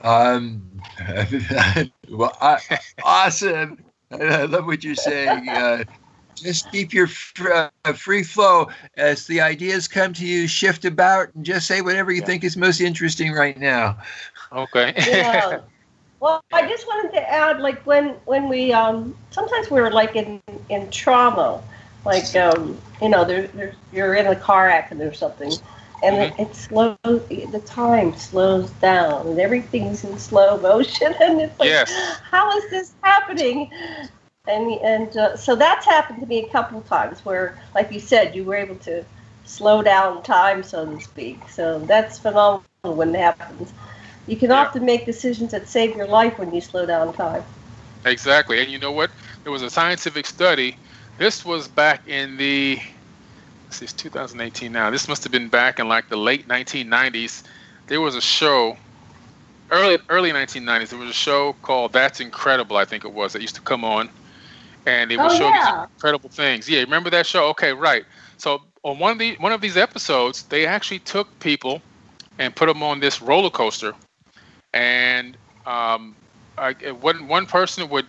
Um, well, I, awesome. I love what you're saying. Uh, just keep your uh, free flow as the ideas come to you. Shift about and just say whatever you yeah. think is most interesting right now. Okay. yeah. Well, I just wanted to add, like when when we um sometimes we're like in in trauma, like um you know there, there you're in a car accident or something, and mm-hmm. it, it slows the time slows down and everything's in slow motion and it's like yes. how is this happening and and uh, so that's happened to me a couple of times where like you said you were able to slow down time so to speak so that's phenomenal when it happens you can yeah. often make decisions that save your life when you slow down time exactly and you know what there was a scientific study this was back in the it's 2018 now. This must have been back in like the late 1990s. There was a show, early early 1990s. There was a show called That's Incredible, I think it was, that used to come on, and it would oh, show yeah. these incredible things. Yeah, remember that show? Okay, right. So on one of the one of these episodes, they actually took people and put them on this roller coaster, and um, I, one one person would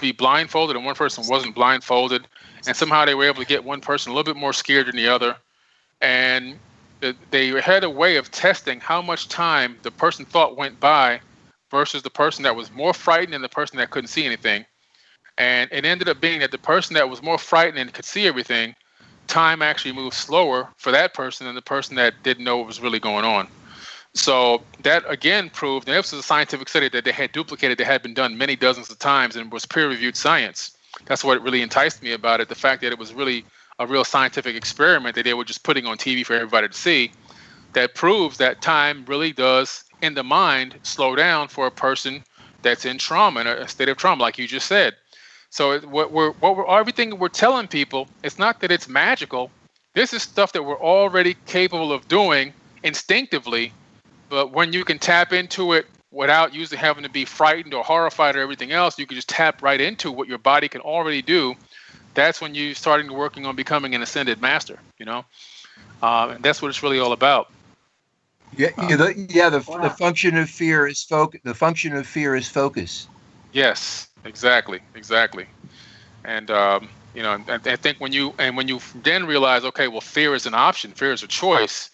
be blindfolded and one person wasn't blindfolded and somehow they were able to get one person a little bit more scared than the other. And they had a way of testing how much time the person thought went by versus the person that was more frightened and the person that couldn't see anything. And it ended up being that the person that was more frightened and could see everything time actually moved slower for that person than the person that didn't know what was really going on so that again proved, and this was a scientific study that they had duplicated, that had been done many dozens of times and was peer reviewed science. That's what really enticed me about it. The fact that it was really a real scientific experiment that they were just putting on TV for everybody to see that proves that time really does, in the mind, slow down for a person that's in trauma, in a state of trauma, like you just said. So what we're, what we're, everything we're telling people, it's not that it's magical. This is stuff that we're already capable of doing instinctively but when you can tap into it without usually having to be frightened or horrified or everything else, you can just tap right into what your body can already do. That's when you're starting working on becoming an ascended master. You know, um, and that's what it's really all about. Yeah, yeah, the, yeah. The, wow. the function of fear is focus. The function of fear is focus. Yes, exactly, exactly. And um, you know, I, I think when you and when you then realize, okay, well, fear is an option. Fear is a choice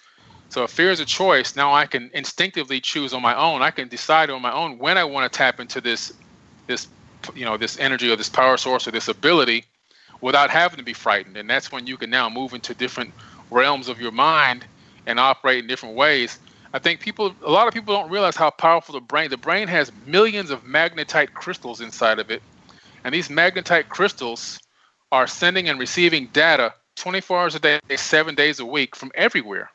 so if fear is a choice, now I can instinctively choose on my own. I can decide on my own when I want to tap into this, this, you know, this energy or this power source or this ability, without having to be frightened. And that's when you can now move into different realms of your mind and operate in different ways. I think people, a lot of people don't realize how powerful the brain. The brain has millions of magnetite crystals inside of it, and these magnetite crystals are sending and receiving data 24 hours a day, seven days a week from everywhere.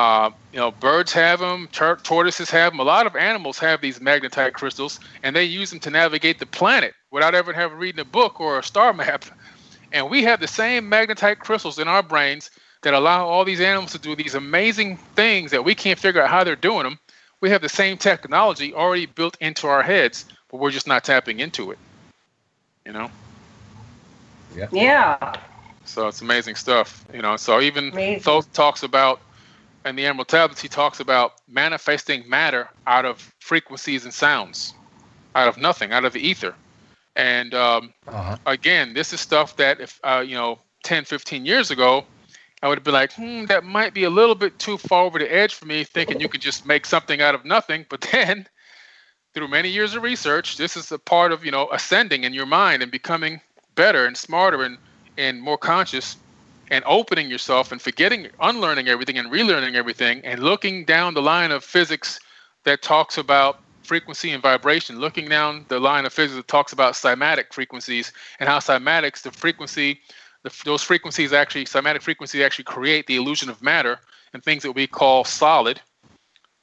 Uh, you know, birds have them, tor- tortoises have them. A lot of animals have these magnetite crystals, and they use them to navigate the planet without ever having reading a book or a star map. And we have the same magnetite crystals in our brains that allow all these animals to do these amazing things that we can't figure out how they're doing them. We have the same technology already built into our heads, but we're just not tapping into it. You know? Yeah. Yeah. So it's amazing stuff. You know, so even Thoth talks about and the Emerald Tablets, he talks about manifesting matter out of frequencies and sounds, out of nothing, out of the ether. And um, uh-huh. again, this is stuff that if uh, you know 10, 15 years ago, I would have been like, hmm, that might be a little bit too far over the edge for me, thinking you could just make something out of nothing. But then, through many years of research, this is a part of you know ascending in your mind and becoming better and smarter and and more conscious and opening yourself and forgetting, unlearning everything and relearning everything and looking down the line of physics that talks about frequency and vibration, looking down the line of physics that talks about cymatic frequencies and how cymatics, the frequency, the, those frequencies actually, cymatic frequencies actually create the illusion of matter and things that we call solid,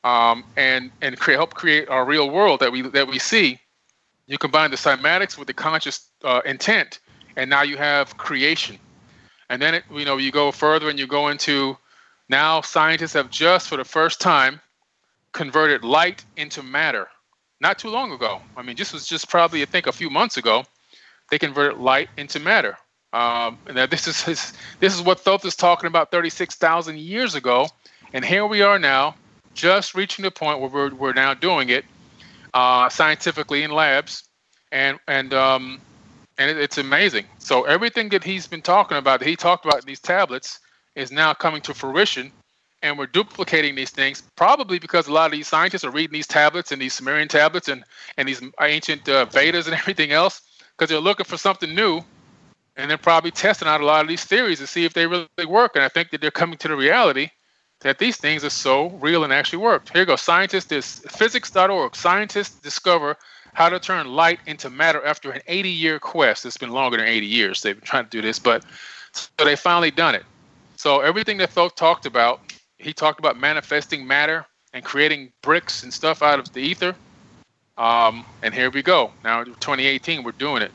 um, and and create, help create our real world that we that we see. You combine the cymatics with the conscious uh, intent, and now you have creation. And then it, you know you go further and you go into now scientists have just for the first time converted light into matter not too long ago. I mean, this was just probably I think a few months ago. They converted light into matter. Um, and this is his, this is what Thoth is talking about 36,000 years ago, and here we are now, just reaching the point where we're, we're now doing it uh, scientifically in labs, and and um, and it, it's amazing. So everything that he's been talking about, that he talked about in these tablets, is now coming to fruition and we're duplicating these things probably because a lot of these scientists are reading these tablets and these Sumerian tablets and and these ancient uh, Vedas and everything else because they're looking for something new, and they're probably testing out a lot of these theories to see if they really work. And I think that they're coming to the reality that these things are so real and actually work. Here you go, scientists. This phys.org. Scientists discover how to turn light into matter after an 80-year quest. It's been longer than 80 years. They've been trying to do this, but so they finally done it. So everything that Thoth talked about he talked about manifesting matter and creating bricks and stuff out of the ether. Um, and here we go. Now, 2018, we're doing it.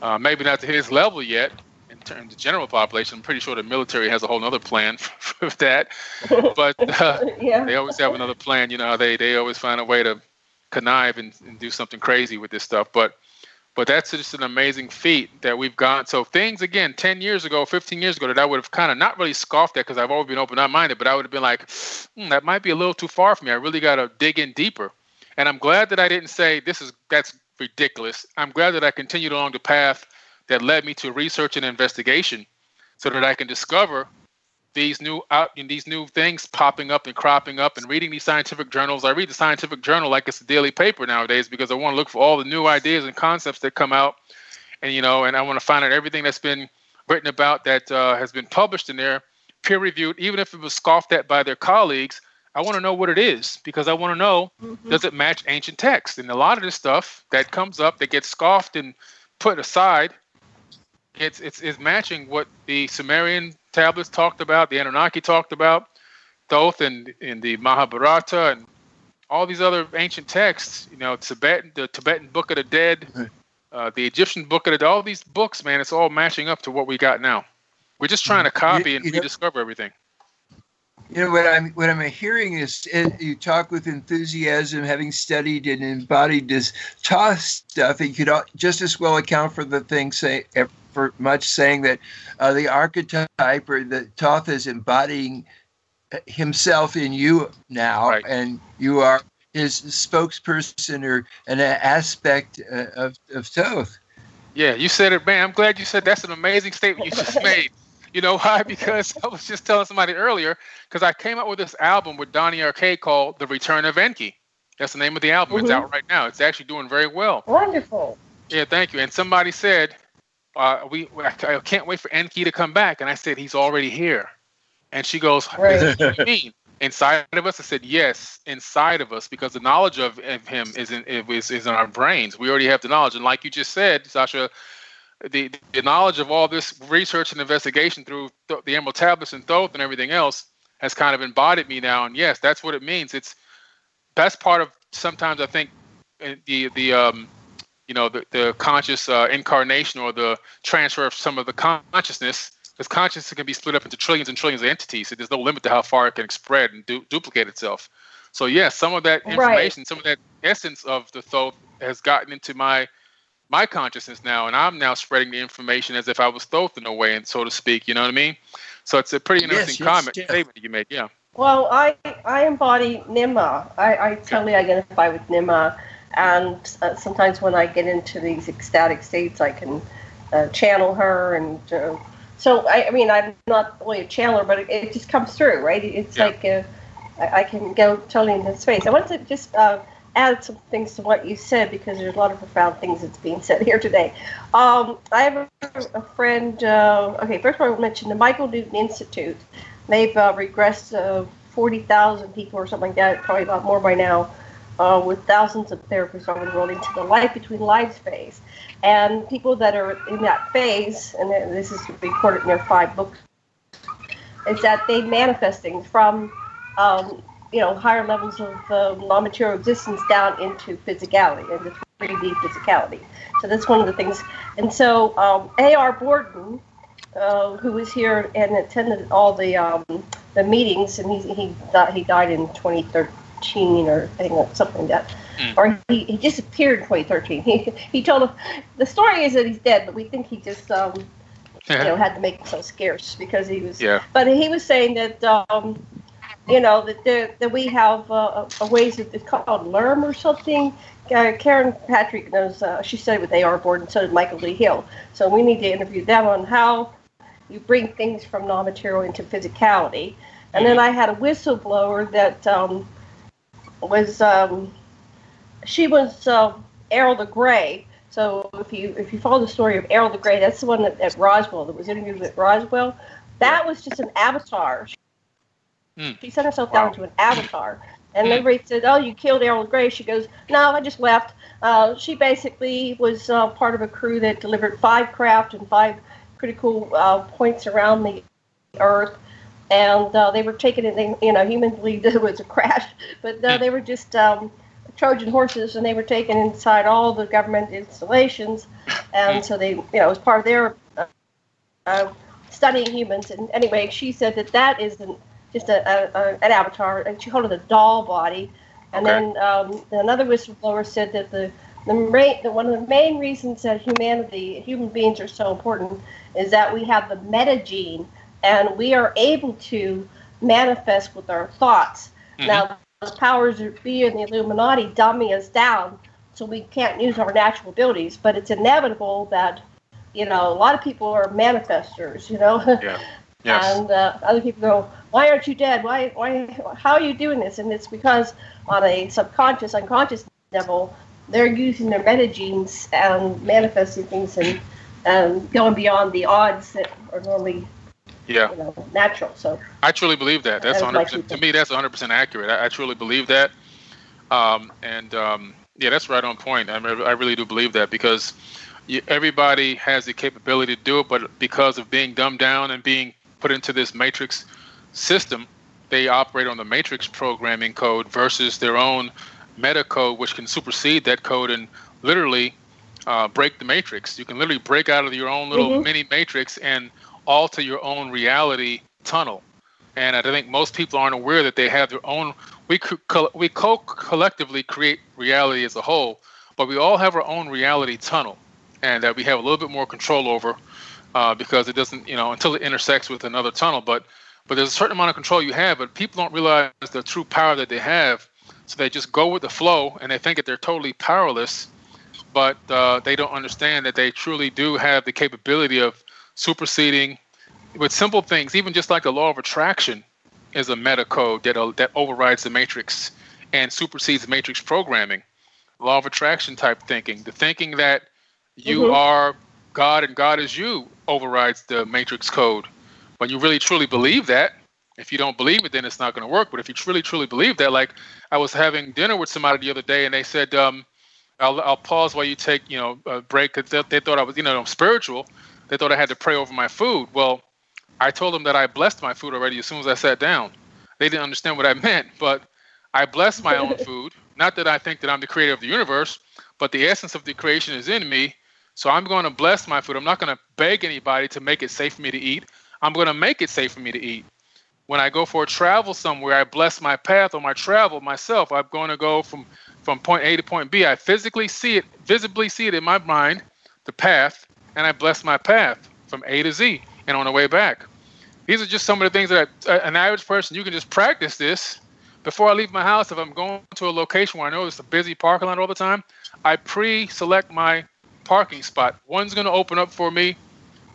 Uh, maybe not to his level yet in terms of general population. I'm pretty sure the military has a whole other plan for that. But uh, yeah. they always have another plan. You know, they, they always find a way to connive and, and do something crazy with this stuff. But but that's just an amazing feat that we've gone. So things again, 10 years ago, 15 years ago, that I would have kind of not really scoffed at because I've always been open-minded, but I would have been like, hmm, that might be a little too far for me. I really got to dig in deeper. And I'm glad that I didn't say this is that's ridiculous. I'm glad that I continued along the path that led me to research and investigation, so that I can discover these new out these new things popping up and cropping up and reading these scientific journals. I read the scientific journal like it's a daily paper nowadays because I want to look for all the new ideas and concepts that come out, and you know, and I want to find out everything that's been written about that uh, has been published in there, peer reviewed, even if it was scoffed at by their colleagues. I want to know what it is because I want to know mm-hmm. does it match ancient texts? And a lot of this stuff that comes up that gets scoffed and put aside, it's it's, it's matching what the Sumerian tablets talked about, the Anunnaki talked about, Thoth and in the Mahabharata and all these other ancient texts, you know, Tibetan, the Tibetan Book of the Dead, uh, the Egyptian Book of the Dead, all these books, man, it's all matching up to what we got now. We're just trying to copy you, and you rediscover know, everything. You know what I'm what I'm hearing is you talk with enthusiasm, having studied and embodied this Thoth stuff. You could just as well account for the things say for much saying that uh, the archetype or the Thoth is embodying himself in you now, right. and you are his spokesperson or an aspect uh, of, of Thoth. Yeah, you said it, man. I'm glad you said that's an amazing statement you just made. You know why? Because I was just telling somebody earlier, because I came up with this album with Donnie Arcade called The Return of Enki. That's the name of the album. Mm-hmm. It's out right now. It's actually doing very well. Wonderful. Yeah, thank you. And somebody said, uh, we I can't wait for Enki to come back. And I said, he's already here. And she goes, right. what do you mean? Inside of us? I said, yes, inside of us, because the knowledge of, of him is in, is, is in our brains. We already have the knowledge. And like you just said, Sasha, the, the knowledge of all this research and investigation through th- the Emerald Tablets and Thoth and everything else has kind of embodied me now. And yes, that's what it means. It's that's part of sometimes I think uh, the the um, you know the, the conscious uh, incarnation or the transfer of some of the consciousness because consciousness can be split up into trillions and trillions of entities. So there's no limit to how far it can spread and du- duplicate itself. So yes yeah, some of that information right. some of that essence of the thoth has gotten into my my consciousness now and i'm now spreading the information as if i was thoth in a way and so to speak you know what i mean? So it's a pretty interesting yes, comment yes. statement you made yeah. Well i i embody nima i i totally identify with nima and uh, sometimes when I get into these ecstatic states, I can uh, channel her and uh, so I, I mean, I'm not really a channeler, but it, it just comes through, right? It's Yeah. like uh, I, I can go totally into space. I wanted to just uh, add some things to what you said because there's a lot of profound things that's being said here today. Um, I have a, a friend. Uh, okay, first of all, I mentioned the Michael Newton Institute. They've uh, regressed uh, 40,000 people or something like that, probably a lot more by now, uh, with thousands of therapists all enrolled into the life between lives phase. And people that are in that phase, and this is recorded in their five books, is that they manifest things from, um, you know, higher levels of uh, non-material existence down into physicality, into 3D physicality. So that's one of the things. And so um, A.R. Borden, uh, who was here and attended all the um, the meetings, and he he he died in 2013 or I think something like that, Mm. or he, he disappeared in 2013. He he told the story is that he's dead, but we think he just um, you know had to make himself scarce because he was. Yeah. But he was saying that um, you know that there, that we have uh, a ways of it's called LERM or something. Uh, Karen Patrick knows. Uh, she studied with A.R. Board, and so did Michael Lee Hill. So we need to interview them on how you bring things from non-material into physicality. And then I had a whistleblower that um, was um, she was uh, Airl the Gray. So if you if you follow the story of Airl the Gray, that's the one at, at Roswell that was interviewed at Roswell. That was just an avatar. Hmm. She sent herself Wow. down to an avatar. And everybody said, "Oh, you killed Airl the Gray." She goes, "No, I just left." Uh, she basically was uh, part of a crew that delivered five craft and five critical uh, points around the Earth, and uh, they were taken in. They, you know, humans believed it was a crash, but uh, they were just um, Trojan horses, and they were taken inside all the government installations, and so they, you know, it was part of their uh, uh, studying humans. And anyway, she said that that is an, just a, a, an avatar, and she called it a doll body. And Okay. then um, another whistleblower said that the the, main, the one of the main reasons that humanity, human beings, are so important is that we have the metagene, and we are able to manifest with our thoughts. Mhm. Now, the powers that be in the Illuminati dummy us down, so we can't use our natural abilities. But it's inevitable that, you know, a lot of people are manifestors. You know. Yeah. Yes. And uh, other people go, "Why aren't you dead? Why? Why? How are you doing this?" And it's because on a subconscious, unconscious level, they're using their metagenes and manifesting things and and going beyond the odds that are normally, yeah. you know, natural. So I truly believe that. That's That 100%. two To me, that's 100% accurate. I, I truly believe that. Um, and um, yeah, that's right on point. I, re- I really do believe that because you, everybody has the capability to do it, but because of being dumbed down and being put into this matrix system, they operate on the matrix programming code versus their own meta code, which can supersede that code and literally uh, break the matrix. You can literally break out of your own little Mhm. mini matrix and alter your own reality tunnel. And I think most people aren't aware that they have their own. We co- we co collectively create reality as a whole, but we all have our own reality tunnel, and that we have a little bit more control over, uh, because it doesn't, you know, until it intersects with another tunnel. But but there's a certain amount of control you have, but people don't realize the true power that they have, so they just go with the flow, and they think that they're totally powerless, but uh, they don't understand that they truly do have the capability of superseding with simple things, even just like the law of attraction is a meta code that, uh, that overrides the matrix and supersedes matrix programming. Law of attraction type thinking, the thinking that you Mhm. are God and God is you overrides the matrix code. When you really truly believe that, if you don't believe it, then it's not going to work. But if you truly, truly believe that, like I was having dinner with somebody the other day, and they said, um, I'll, I'll pause while you take, you know, a break. 'cause They, they thought I was, you know, I'm spiritual. They thought I had to pray over my food. Well, I told them that I blessed my food already as soon as I sat down. They didn't understand what I meant, but I bless my own food. Not that I think that I'm the creator of the universe, but the essence of the creation is in me. So I'm going to bless my food. I'm not going to beg anybody to make it safe for me to eat. I'm going to make it safe for me to eat. When I go for a travel somewhere, I bless my path or my travel myself. I'm going to go from from point A to point B. I physically see it, visibly see it in my mind, the path, and I bless my path from A to Z and on the way back. These are just some of the things that uh, an average person you can just practice this before I leave my house. If I'm going to a location where I know it's a busy parking lot all the time, I pre-select my parking spot. One's going to open up for me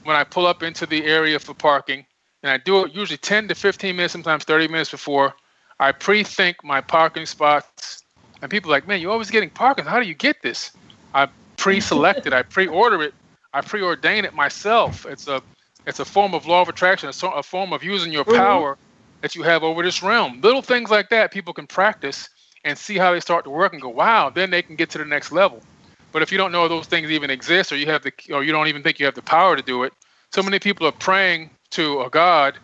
when I pull up into the area for parking, and I do it usually 10 to 15 minutes, sometimes 30 minutes before. I pre-think my parking spots, and people are like, "Man, you're always getting parking. How do you get this?" I pre-select it. I pre-order it. I preordain it myself. It's a it's a form of law of attraction. It's a form of using your power mm-hmm. that you have over this realm. Little things like that people can practice and see how they start to work and go, "Wow!" Then they can get to the next level. But if you don't know those things even exist, or you have the, or you don't even think you have the power to do it, so many people are praying to a God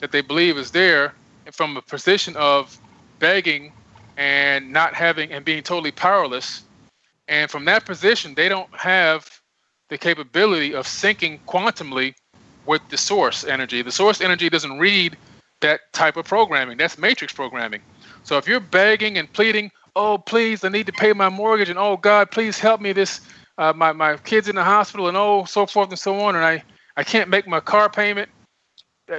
that they believe is there from a position of begging and not having and being totally powerless. And from that position, they don't have the capability of syncing quantumly with the source energy. The source energy doesn't read that type of programming. That's matrix programming. So if you're begging and pleading, oh please, I need to pay my mortgage, and oh God, please help me. This uh, my my kids in the hospital, and oh so forth and so on, and I I can't make my car payment.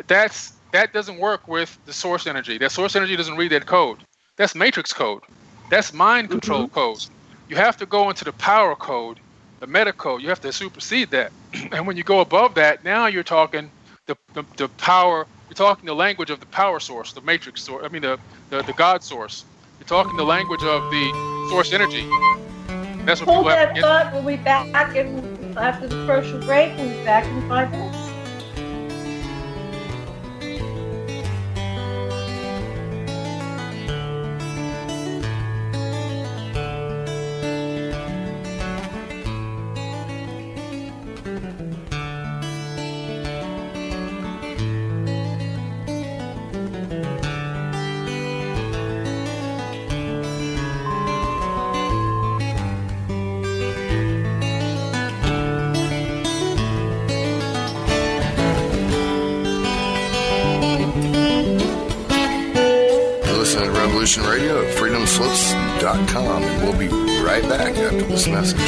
That's that doesn't work with the source energy. That source energy doesn't read that code. That's matrix code. That's mind control mm-hmm. codes. You have to go into the power code, the meta code. You have to supersede that. and when you go above that, now you're talking the, the, the power. You're talking the language of the power source, the matrix source. I mean the, the, the God source. You're talking the language of the source energy. That's what Hold that thought. We'll be back in, after the commercial break. We'll be back in five minutes. This message.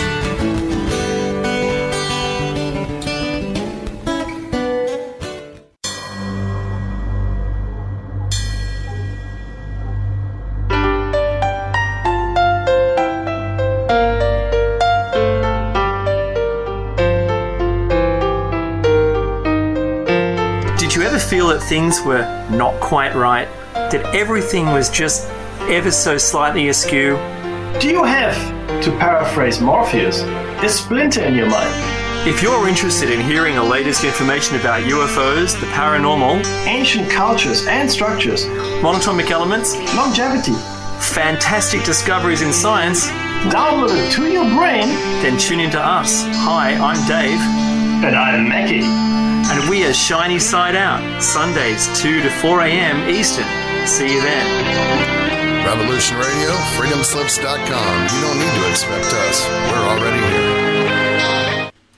Did you ever feel that things were not quite right? that everything was just ever so slightly askew? Do you have, to paraphrase Morpheus, a splinter in your mind? If you're interested in hearing the latest information about UFOs, the paranormal, ancient cultures and structures, monatomic elements, longevity, fantastic discoveries in science, downloaded to your brain, then tune in to us. Hi, I'm Dave. And I'm Mackie. And we are Shiny Side Out, Sundays 2 to 4 a.m. Eastern. See you then. Revolution Radio, freedomslips.com. You don't need to expect us. We're already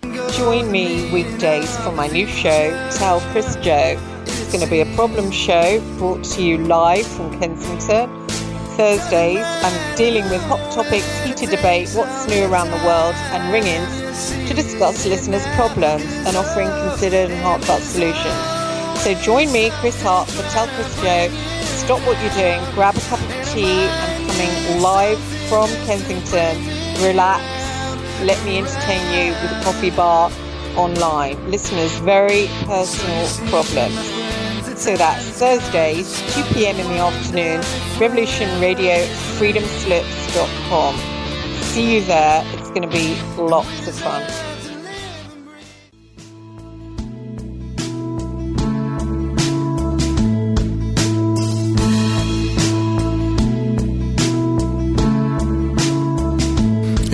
here. Join me weekdays for my new show, Tell Chris Joe. It's going to be a problem show brought to you live from Kensington. Thursdays, I'm dealing with hot topics, heated debate, what's new around the world, and ring ins to discuss listeners' problems and offering considered and heartfelt solutions. So join me, Chris Hart, for Tell Chris Joe stop what you're doing, grab a cup of tea. I'm coming live from Kensington. Relax. Let me entertain you with a coffee bar online. Listeners, very personal problems. So that's Thursdays, 2 p.m. in the afternoon, Revolution Radio, freedomslips.com. See you there. It's going to be lots of fun.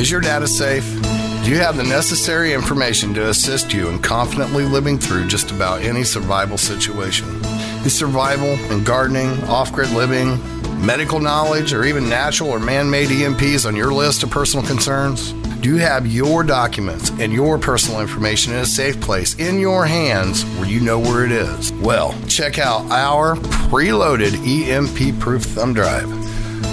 Is your data safe? Do you have the necessary information to assist you in confidently living through just about any survival situation? Is survival and gardening, off grid living, medical knowledge, or even natural or man made EMPs on your list of personal concerns? Do you have your documents and your personal information in a safe place in your hands where you know where it is? Well, check out our preloaded EMP proof thumb drive.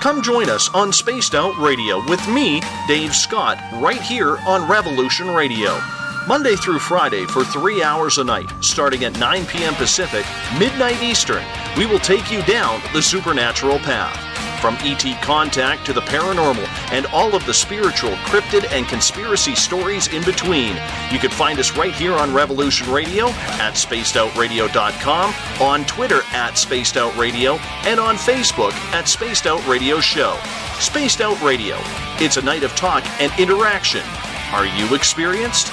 Come join us on Spaced Out Radio with me, Dave Scott, right here on Revolution Radio. Monday through Friday for three hours a night, starting at 9 p.m. Pacific, midnight Eastern, we will take you down the supernatural path. From ET contact to the paranormal and all of the spiritual, cryptid, and conspiracy stories in between. You can find us right here on Revolution Radio at spacedoutradio.com, on Twitter at Spaced Out Radio, and on Facebook at Spaced Out Radio Show. Spaced Out Radio. It's a night of talk and interaction. Are you experienced?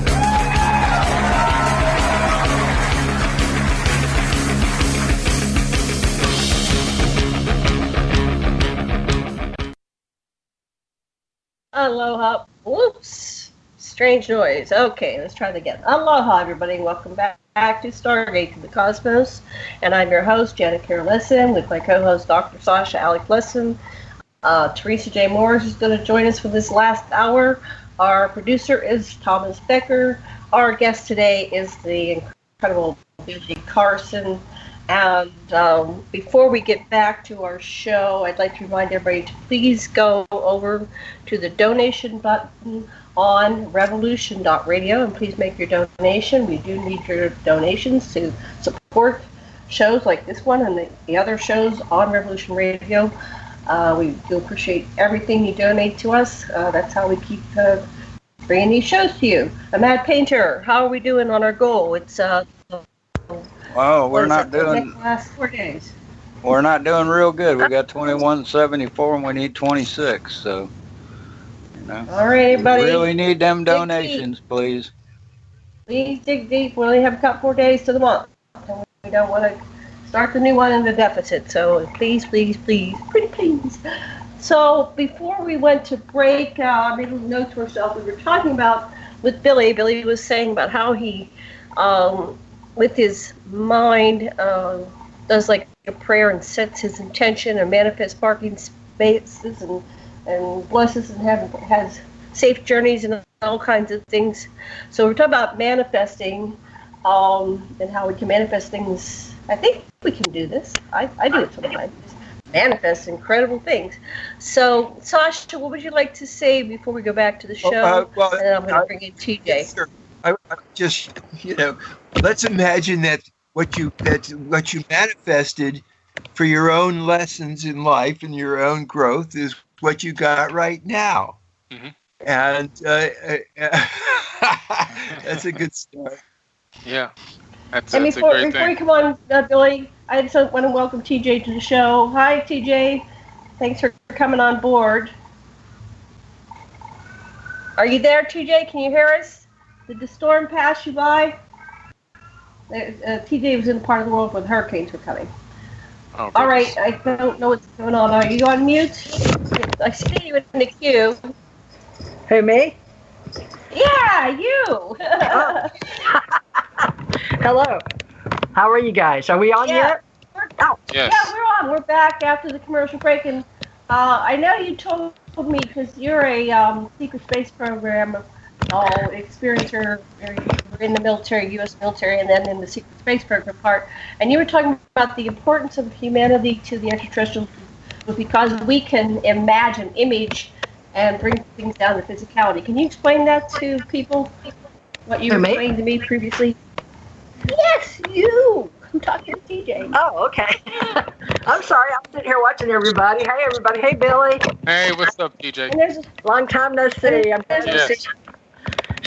Aloha. Whoops. Strange noise. Okay, let's try that again. Aloha, everybody. Welcome back, back to Stargate to the Cosmos. And I'm your host, Janet Kira Lessin, with my co host, Dr. Sasha Alec Lessin. Uh, Teresa J. Morris is going to join us for this last hour. Our producer is Thomas Becker. Our guest today is the incredible Billy Carson. And um, before we get back to our show, I'd like to remind everybody to please go over to the donation button on revolution.radio and please make your donation. We do need your donations to support shows like this one and the, the other shows on Revolution Radio. Uh, we do appreciate everything you donate to us. Uh, that's how we keep uh, bringing these shows to you. A Mad Painter, how are we doing on our goal? It's Oh, we're not doing. Last four days. We're not doing real good. We got 2174 and we need 26. So, you know. All right, everybody. We really need them donations, please. Please dig deep. We only have a couple more days to the month. And we don't want to start the new one in the deficit. So please, please, please, pretty please. So before we went to break, uh, I made a note to ourselves. We were talking about with Billy. Billy was saying about how he. Um, with his mind, uh, does like a prayer and sets his intention and manifests parking spaces and, and blesses and have, has safe journeys and all kinds of things. So we're talking about manifesting um, and how we can manifest things. I think we can do this. I, I do it sometimes. Manifest incredible things. So, Sasha, what would you like to say before we go back to the show? Uh, well, and then I'm going to bring in TJ. Sure. I, I just you know, let's imagine that what you that what you manifested for your own lessons in life and your own growth is what you got right now, Mhm. and uh, uh, that's a good start. Yeah, that's, And that's a before, great before you come on, uh, Billy, I just want to welcome TJ to the show. Hi, TJ. Thanks for coming on board. Are you there, TJ? Can you hear us? Did the storm pass you by? Uh, uh, TJ was in a part of the world when hurricanes were coming. Oh, All right. I don't know what's going on. Are you on mute? I see you in the queue. Who, me? Yeah, you. Hello. How are you guys? Are we on Yeah. yet? Ouch. Yes. Yeah, we're on. We're back after the commercial break, and uh, I know you told me because you're a um, secret space program experiencer. or You in the military, U.S. military, and then in the secret space program part, and you were talking about the importance of humanity to the extraterrestrials because we can imagine, image, and bring things down to physicality. Can you explain that to people? What you Who, me? explained to me previously? Yes, you. I'm talking to TJ. Oh, okay. I'm sorry. I'm sitting here watching everybody. Hey, everybody. Hey, Billy. Hey, what's up, TJ? And there's Long time no see. I'm glad to Yes.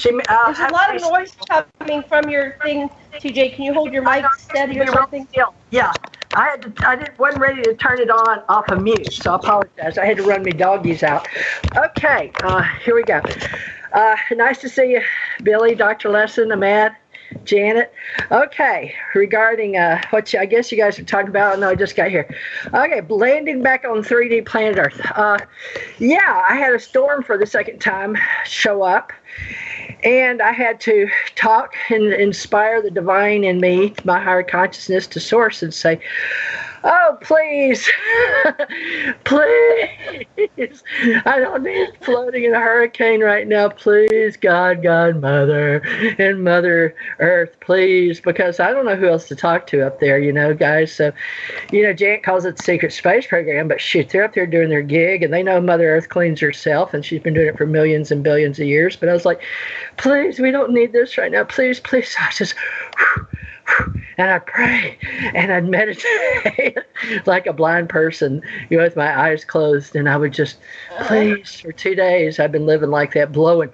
She, uh, There's a lot of noise coming from your thing, TJ. Can you hold your mic steady or something? Yeah, I had to. I didn't wasn't ready to turn it on off of mute, so I apologize. I had to run my doggies out. Okay, uh, here we go. Uh, nice to see you, Billy, Dr. Lessin, Ahmad, Janet. Okay, regarding uh, what you, I guess you guys are talking about. No, I just got here. Okay, landing back on 3D planet Earth. Uh, yeah, I had a storm for the second time show up. And I had to talk and inspire the divine in me, my higher consciousness, to source and say, Oh, please, please. I don't need floating in a hurricane right now. Please, God, God, Mother, and Mother Earth, please, because I don't know who else to talk to up there, you know, guys. So, you know, Janet calls it the secret space program, but shoot, they're up there doing their gig and they know Mother Earth cleans herself and she's been doing it for millions and billions of years. But I was like, please, we don't need this right now. Please, please. I just, and I'd pray and I'd meditate like a blind person you know, with my eyes closed. And I would just, please, for two days, I've been living like that, blowing.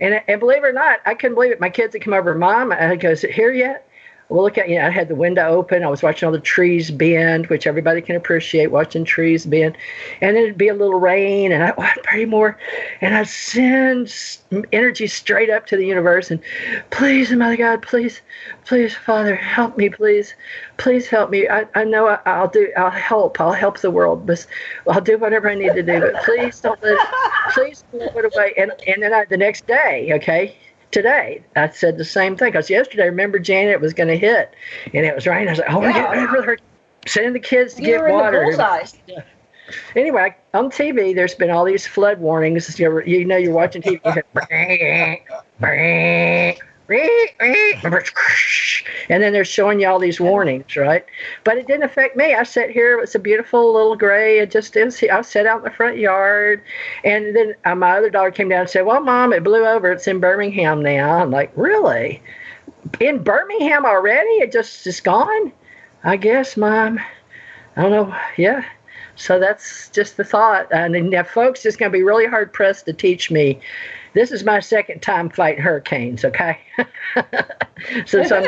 And, and believe it or not, I couldn't believe it. My kids would come over, Mom, I go, is it here yet? Well, look at you know, I had the window open. I was watching all the trees bend, which everybody can appreciate watching trees bend. And then it'd be a little rain, and I, oh, I'd pray more, and I'd send energy straight up to the universe. And please, Mother God, please, please, Father, help me, please, please help me. I, I know I, I'll do. I'll help. I'll help the world, but I'll do whatever I need to do. But please don't let. Please don't put away. And and then I, the next day, okay today. I said the same thing because yesterday, remember, Janet, it was going to hit and it was raining. I was like, oh, we're getting ready for the hurricane. Sending the kids to You get were in the water. bullseye. Anyway, on TV, there's been all these flood warnings. You, you know, you're watching TV. and then they're showing you all these warnings, right? But it didn't affect me. I sat here. It was a beautiful little gray. It just is. I sat out in the front yard, and then uh, my other daughter came down and said, "Well, mom, it blew over. It's in Birmingham now." I'm like, "Really? In Birmingham already? It just is gone?" I guess, mom. I don't know. Yeah. So that's just the thought. And now, folks, it's going to be really hard pressed to teach me. This is my second time fighting hurricanes, okay? Since I'm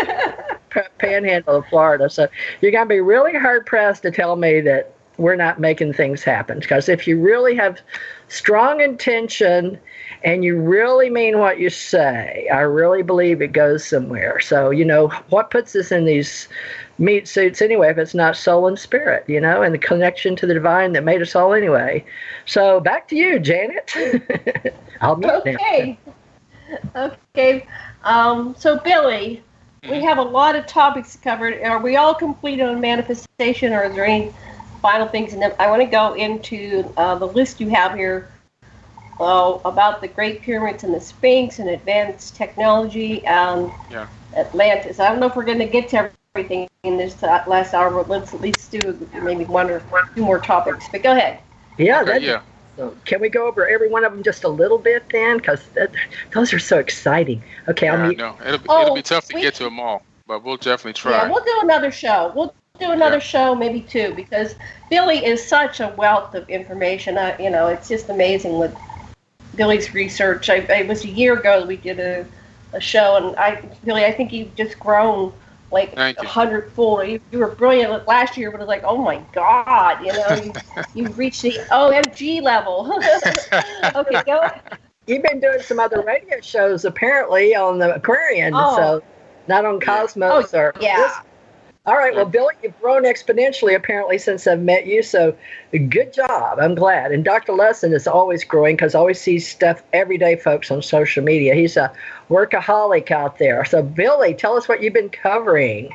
panhandle of Florida. So you're going to be really hard pressed to tell me that we're not making things happen. Because if you really have strong intention and you really mean what you say, I really believe it goes somewhere. So, you know, what puts us in these meat suits anyway if it's not soul and spirit, you know, and the connection to the divine that made us all anyway. So back to you, Janet. I'll mute now. Okay. Okay. Um, so, Billy, we have a lot of topics covered. Are we all complete on manifestation, or is there any final things? And then I want to go into uh, the list you have here uh, about the Great Pyramids and the Sphinx and advanced technology and Yeah. Atlantis. I don't know if we're going to get to everything in this uh, last hour, but let's at least do maybe one or two more topics. But go ahead. Yeah, Okay, that, yeah. So can we go over every one of them just a little bit then? Because those are so exciting. Okay, I'll Yeah, mute. no, it'll, Oh, it'll be tough to we- get to them all, but we'll definitely try. Yeah, try. we'll do another show. We'll do another show, maybe two, because Billy is such a wealth of information. I, you know, it's just amazing with Billy's research. I, it was a year ago we did a, a show, and I, Billy, I think you've just grown like a you. hundredfold. You, you were brilliant last year, but it's like, oh my God, you know, you, you've reached the OMG level. okay, go. You've been doing some other radio shows apparently on the Aquarian, Oh. so not on Cosmos oh, or yeah. This- All right, well, Billy, you've grown exponentially apparently since I've met you, so good job. I'm glad. And Dr. Lessin is always growing because I always see stuff every day, folks, on social media. He's a workaholic out there. So, Billy, tell us what you've been covering.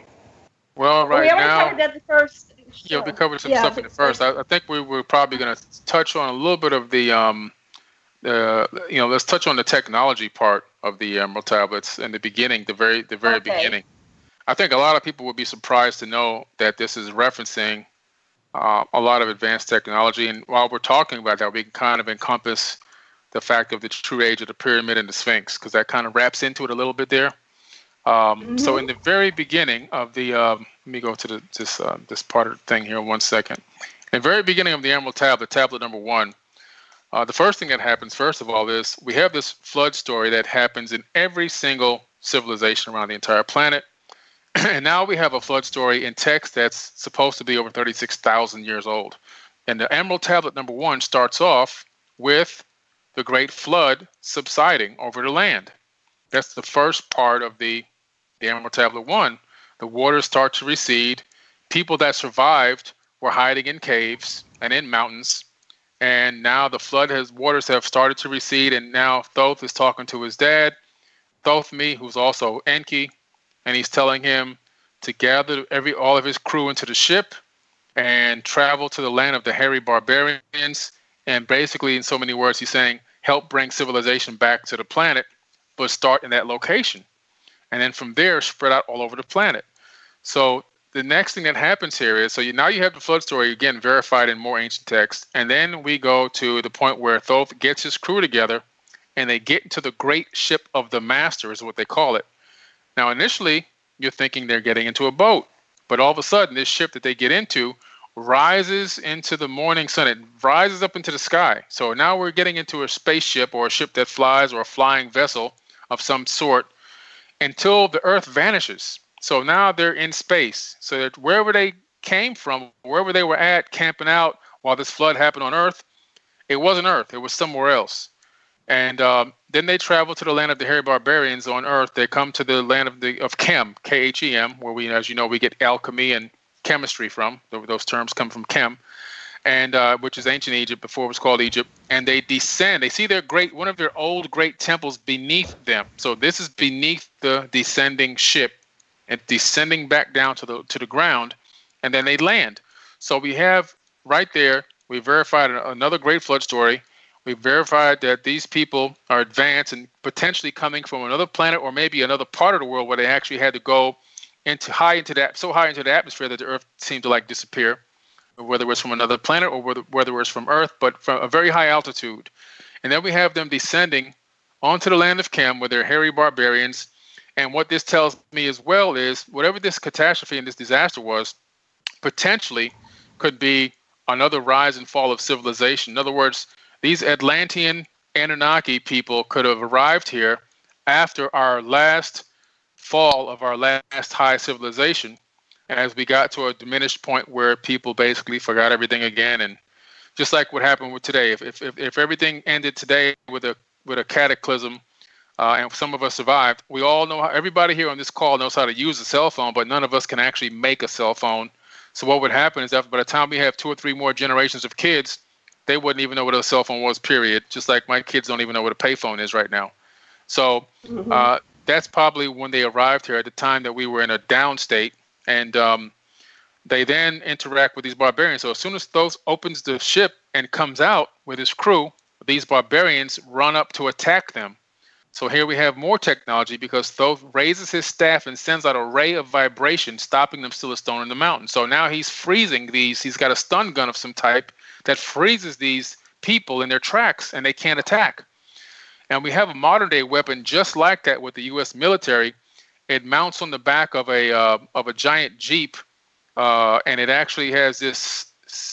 Well, right we already now, covered that the first. yeah, we covered some Yeah, stuff in the first. I, I think we were probably going to touch on a little bit of the, um, uh, you know, let's touch on the technology part of the Emerald tablets in the beginning, the very, the very Okay. beginning. I think a lot of people would be surprised to know that this is referencing uh, a lot of advanced technology. And while we're talking about that, we can kind of encompass the fact of the true age of the pyramid and the Sphinx, because that kind of wraps into it a little bit there. Um, So in the very beginning of the, um, let me go to the, this uh, this part of the thing here one second. In the very beginning of the Emerald Tablet, tablet number one, uh, the first thing that happens, first of all, is we have this flood story that happens in every single civilization around the entire planet. and now we have a flood story in text that's supposed to be over 36,000 years old. And the Emerald Tablet number one starts off with the Great Flood subsiding over the land. That's the first part of the, the Emerald Tablet one. The waters start to recede. People that survived were hiding in caves and in mountains. And now the flood has waters have started to recede, and now Thoth is talking to his dad, Thothme, who's also Enki, and he's telling him to gather every all of his crew into the ship and travel to the land of the hairy barbarians. And basically, in so many words, he's saying, help bring civilization back to the planet, but start in that location. And then from there, spread out all over the planet. So the next thing that happens here is so you, now you have the flood story again verified in more ancient texts. And then we go to the point where Thoth gets his crew together and they get into the great ship of the master, is what they call it. Now, initially, you're thinking they're getting into a boat, but all of a sudden, this ship that they get into rises into the morning sun. It rises up into the sky. So now we're getting into a spaceship or a ship that flies or a flying vessel of some sort until the Earth vanishes. So now they're in space. So that wherever they came from, wherever they were at, camping out while this flood happened on Earth, it wasn't Earth. It was somewhere else. And um, then they travel to the land of the hairy barbarians on Earth. They come to the land of the of Khem, K H E M, where we, as you know, we get alchemy and chemistry from. Those terms come from Khem, and uh, which is ancient Egypt before it was called Egypt. And they descend. They see their great one of their old great temples beneath them. So this is beneath the descending ship, and descending back down to the to the ground, and then they land. So we have right there. We verified another great flood story. We verified that these people are advanced and potentially coming from another planet or maybe another part of the world where they actually had to go into high into that so high into the atmosphere that the Earth seemed to like disappear, whether it was from another planet or whether, whether it was from Earth, but from a very high altitude. And then we have them descending onto the land of Khem where they're hairy barbarians. And what this tells me as well is whatever this catastrophe and this disaster was, potentially could be another rise and fall of civilization. In other words, these Atlantean Anunnaki people could have arrived here after our last fall of our last high civilization as we got to a diminished point where people basically forgot everything again. And just like what happened with today if, if, if, everything ended today with a with a cataclysm uh, and some of us survived we all know how everybody here on this call knows how to use a cell phone but none of us can actually make a cell phone. So what would happen is that by the time we have two or three more generations of kids they wouldn't even know what a cell phone was period just like my kids don't even know what a payphone is right now so uh, that's probably when they arrived here at the time that we were in a down state and um, they then interact with these barbarians. So as soon as Thoth opens the ship and comes out with his crew, these barbarians run up to attack them. So here we have more technology because Thoth raises his staff and sends out a ray of vibration, stopping them still a stone in the mountain. So now he's freezing these. He's got a stun gun of some type that freezes these people in their tracks, and they can't attack. And we have a modern day weapon just like that with the U.S. military. It mounts on the back of a uh, of a giant jeep, uh, and it actually has this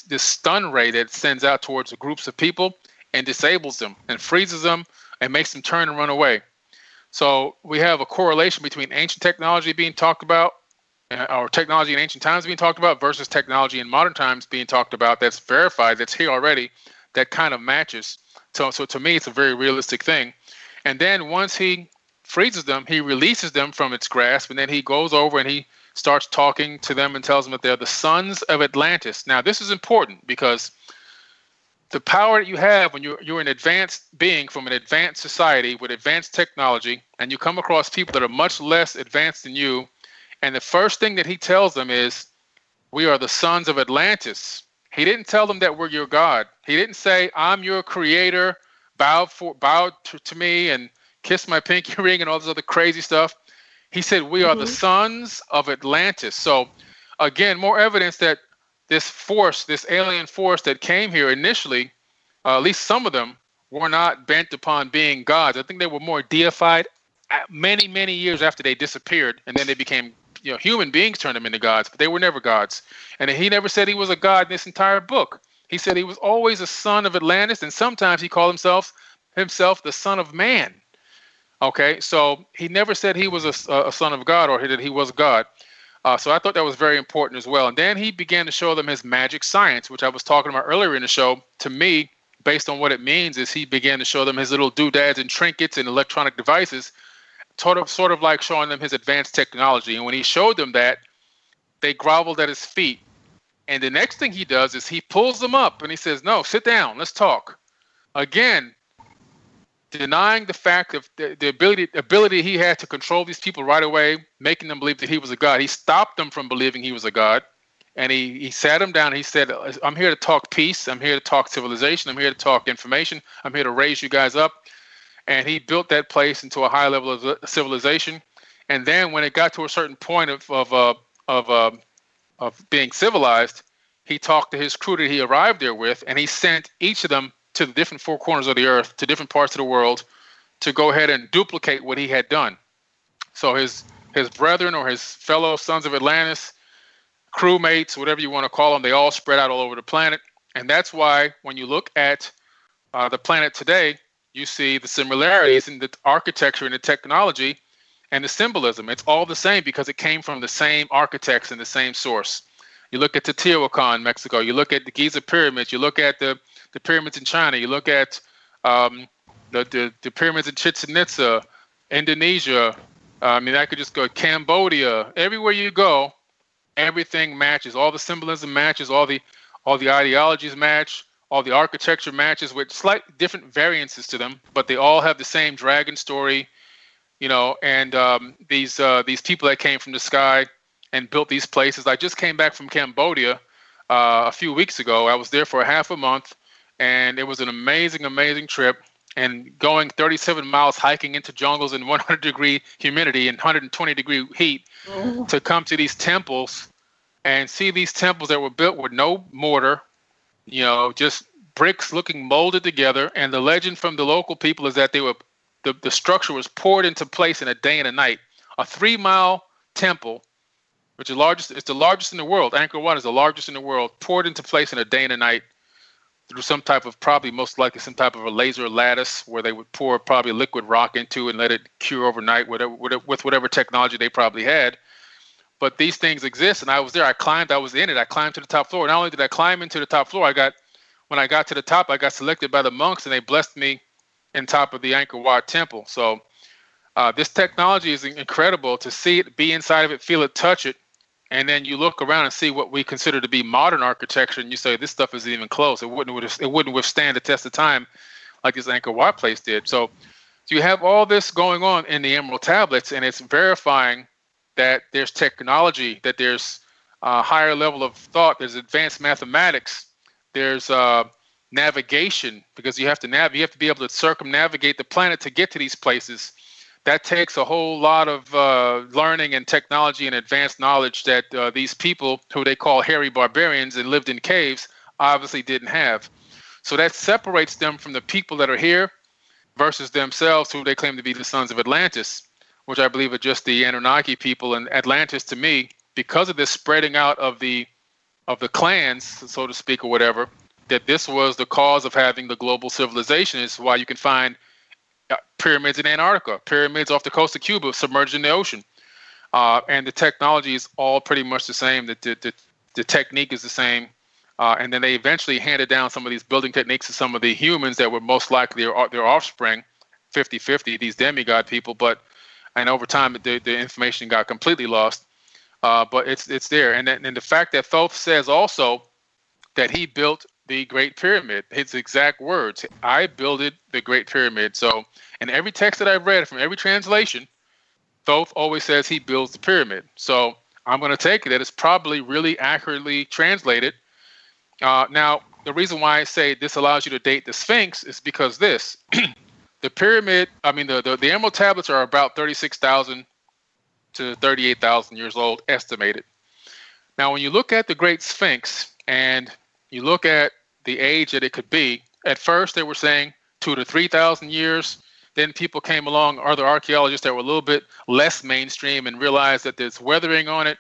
this stun ray that sends out towards groups of people and disables them and freezes them and makes them turn and run away. So we have a correlation between ancient technology being talked about, Uh, or technology in ancient times being talked about, versus technology in modern times being talked about. That's verified. That's here already. That kind of matches. So, so to me, it's a very realistic thing. And then once he freezes them, he releases them from its grasp, and then he goes over and he starts talking to them and tells them that they're the sons of Atlantis. Now, this is important because the power that you have when you're, you're an advanced being from an advanced society with advanced technology, and you come across people that are much less advanced than you, And the first thing that he tells them is, We are the sons of Atlantis. He didn't tell them that we're your God. He didn't say, I'm your creator, bow for bow to, to me and kiss my pinky ring and all this other crazy stuff. He said, We are mm-hmm. the sons of Atlantis. So again, more evidence that this force, this alien force that came here initially, uh, at least some of them, were not bent upon being gods. I think they were more deified many, many years after they disappeared, and then they became, you know, human beings turned them into gods, but they were never gods. And he never said he was a god in this entire book. He said he was always a son of Atlantis, and sometimes he called himself himself the son of man. Okay, so he never said he was a, a son of God or that he was God. Uh, so I thought that was very important as well. And then he began to show them his magic science, which I was talking about earlier in the show. To me, based on what it means, is he began to show them his little doodads and trinkets and electronic devices, sort of, sort of like showing them his advanced technology. And when he showed them that, they groveled at his feet. And the next thing he does is he pulls them up and he says, "No, sit down. Let's talk." Again, denying the fact of the, the ability ability he had to control these people right away, making them believe that he was a god. He stopped them from believing he was a god, and he he sat them down. He said, "I'm here to talk peace. I'm here to talk civilization. I'm here to talk information. I'm here to raise you guys up." And he built that place into a high level of civilization. And then when it got to a certain point of of uh, of uh, of being civilized, he talked to his crew that he arrived there with, and he sent each of them to the different four corners of the earth, to different parts of the world, to go ahead and duplicate what he had done. So his his brethren or his fellow sons of Atlantis, crewmates, whatever you want to call them, they all spread out all over the planet. And that's why when you look at uh, the planet today, you see the similarities in the architecture and the technology and the symbolism. It's all the same because it came from the same architects and the same source. You look at Teotihuacan, Mexico. You look at the Giza pyramids. You look at the the pyramids in China. You look at um, the, the, the pyramids in Chichen Itza, Indonesia. Uh, I mean, I could just go Cambodia. Everywhere you go, everything matches. All the symbolism matches. All the all the ideologies match. All the architecture matches with slight different variances to them, but they all have the same dragon story. You know, and um, these uh, these people that came from the sky and built these places. I just came back from Cambodia uh, a few weeks ago. I was there for a half a month and it was an amazing, amazing trip. And going 37 miles hiking into jungles in 100 degree humidity and 120 degree heat mm. to come to these temples and see these temples that were built with no mortar, you know, just bricks looking molded together. And the legend from the local people is that they were the, the structure was poured into place in a day and a night. A three mile temple, which is largest, it's the largest in the world. Angkor Wat is the largest in the world, poured into place in a day and a night through some type of probably most likely some type of a laser lattice where they would pour probably liquid rock into and let it cure overnight whatever, with whatever technology they probably had but these things exist and i was there. I climbed i was in it. I climbed to the top floor. Not only did i climb into the top floor i got when i got to the top i got selected by the monks and they blessed me in top of the angkor wat temple. So uh, this technology is incredible. To see it be inside of it feel it touch it and then you look around and see what we consider to be modern architecture, and you say this stuff isn't even close. It wouldn't it wouldn't withstand the test of time like this Angkor Wat place did. So, so you have all this going on in the Emerald tablets, and it's verifying that there's technology, that there's a higher level of thought, there's advanced mathematics, there's uh, navigation because you have to nav, you have to be able to circumnavigate the planet to get to these places that takes a whole lot of uh, learning and technology and advanced knowledge that uh, these people, who they call hairy barbarians and lived in caves, obviously didn't have. So that separates them from the people that are here versus themselves, who they claim to be the sons of Atlantis, which I believe are just the Anunnaki people. And Atlantis, to me, because of this spreading out of the of the clans, so to speak, or whatever, that this was the cause of having the global civilization. Is why you can find pyramids in Antarctica, pyramids off the coast of Cuba, submerged in the ocean. Uh, and the technology is all pretty much the same. The, the, the, the technique is the same. Uh, and then they eventually handed down some of these building techniques to some of the humans that were most likely their, their offspring, 50 50, these demigod people. But and over time, the, the information got completely lost. Uh, but it's it's there. And, and the fact that Thoth says also that he built the Great Pyramid. His exact words, I builded the Great Pyramid. So, in every text that I've read from every translation, Thoth always says he builds the pyramid. So I'm going to take it that it's probably really accurately translated. Uh, now, the reason why I say this allows you to date the Sphinx is because this the pyramid, I mean, the, the, the emerald tablets are about 36,000 to 38,000 years old, estimated. Now, when you look at the Great Sphinx and you look at the age that it could be, at first they were saying two to 3,000 years. Then people came along, other archaeologists that were a little bit less mainstream and realized that there's weathering on it.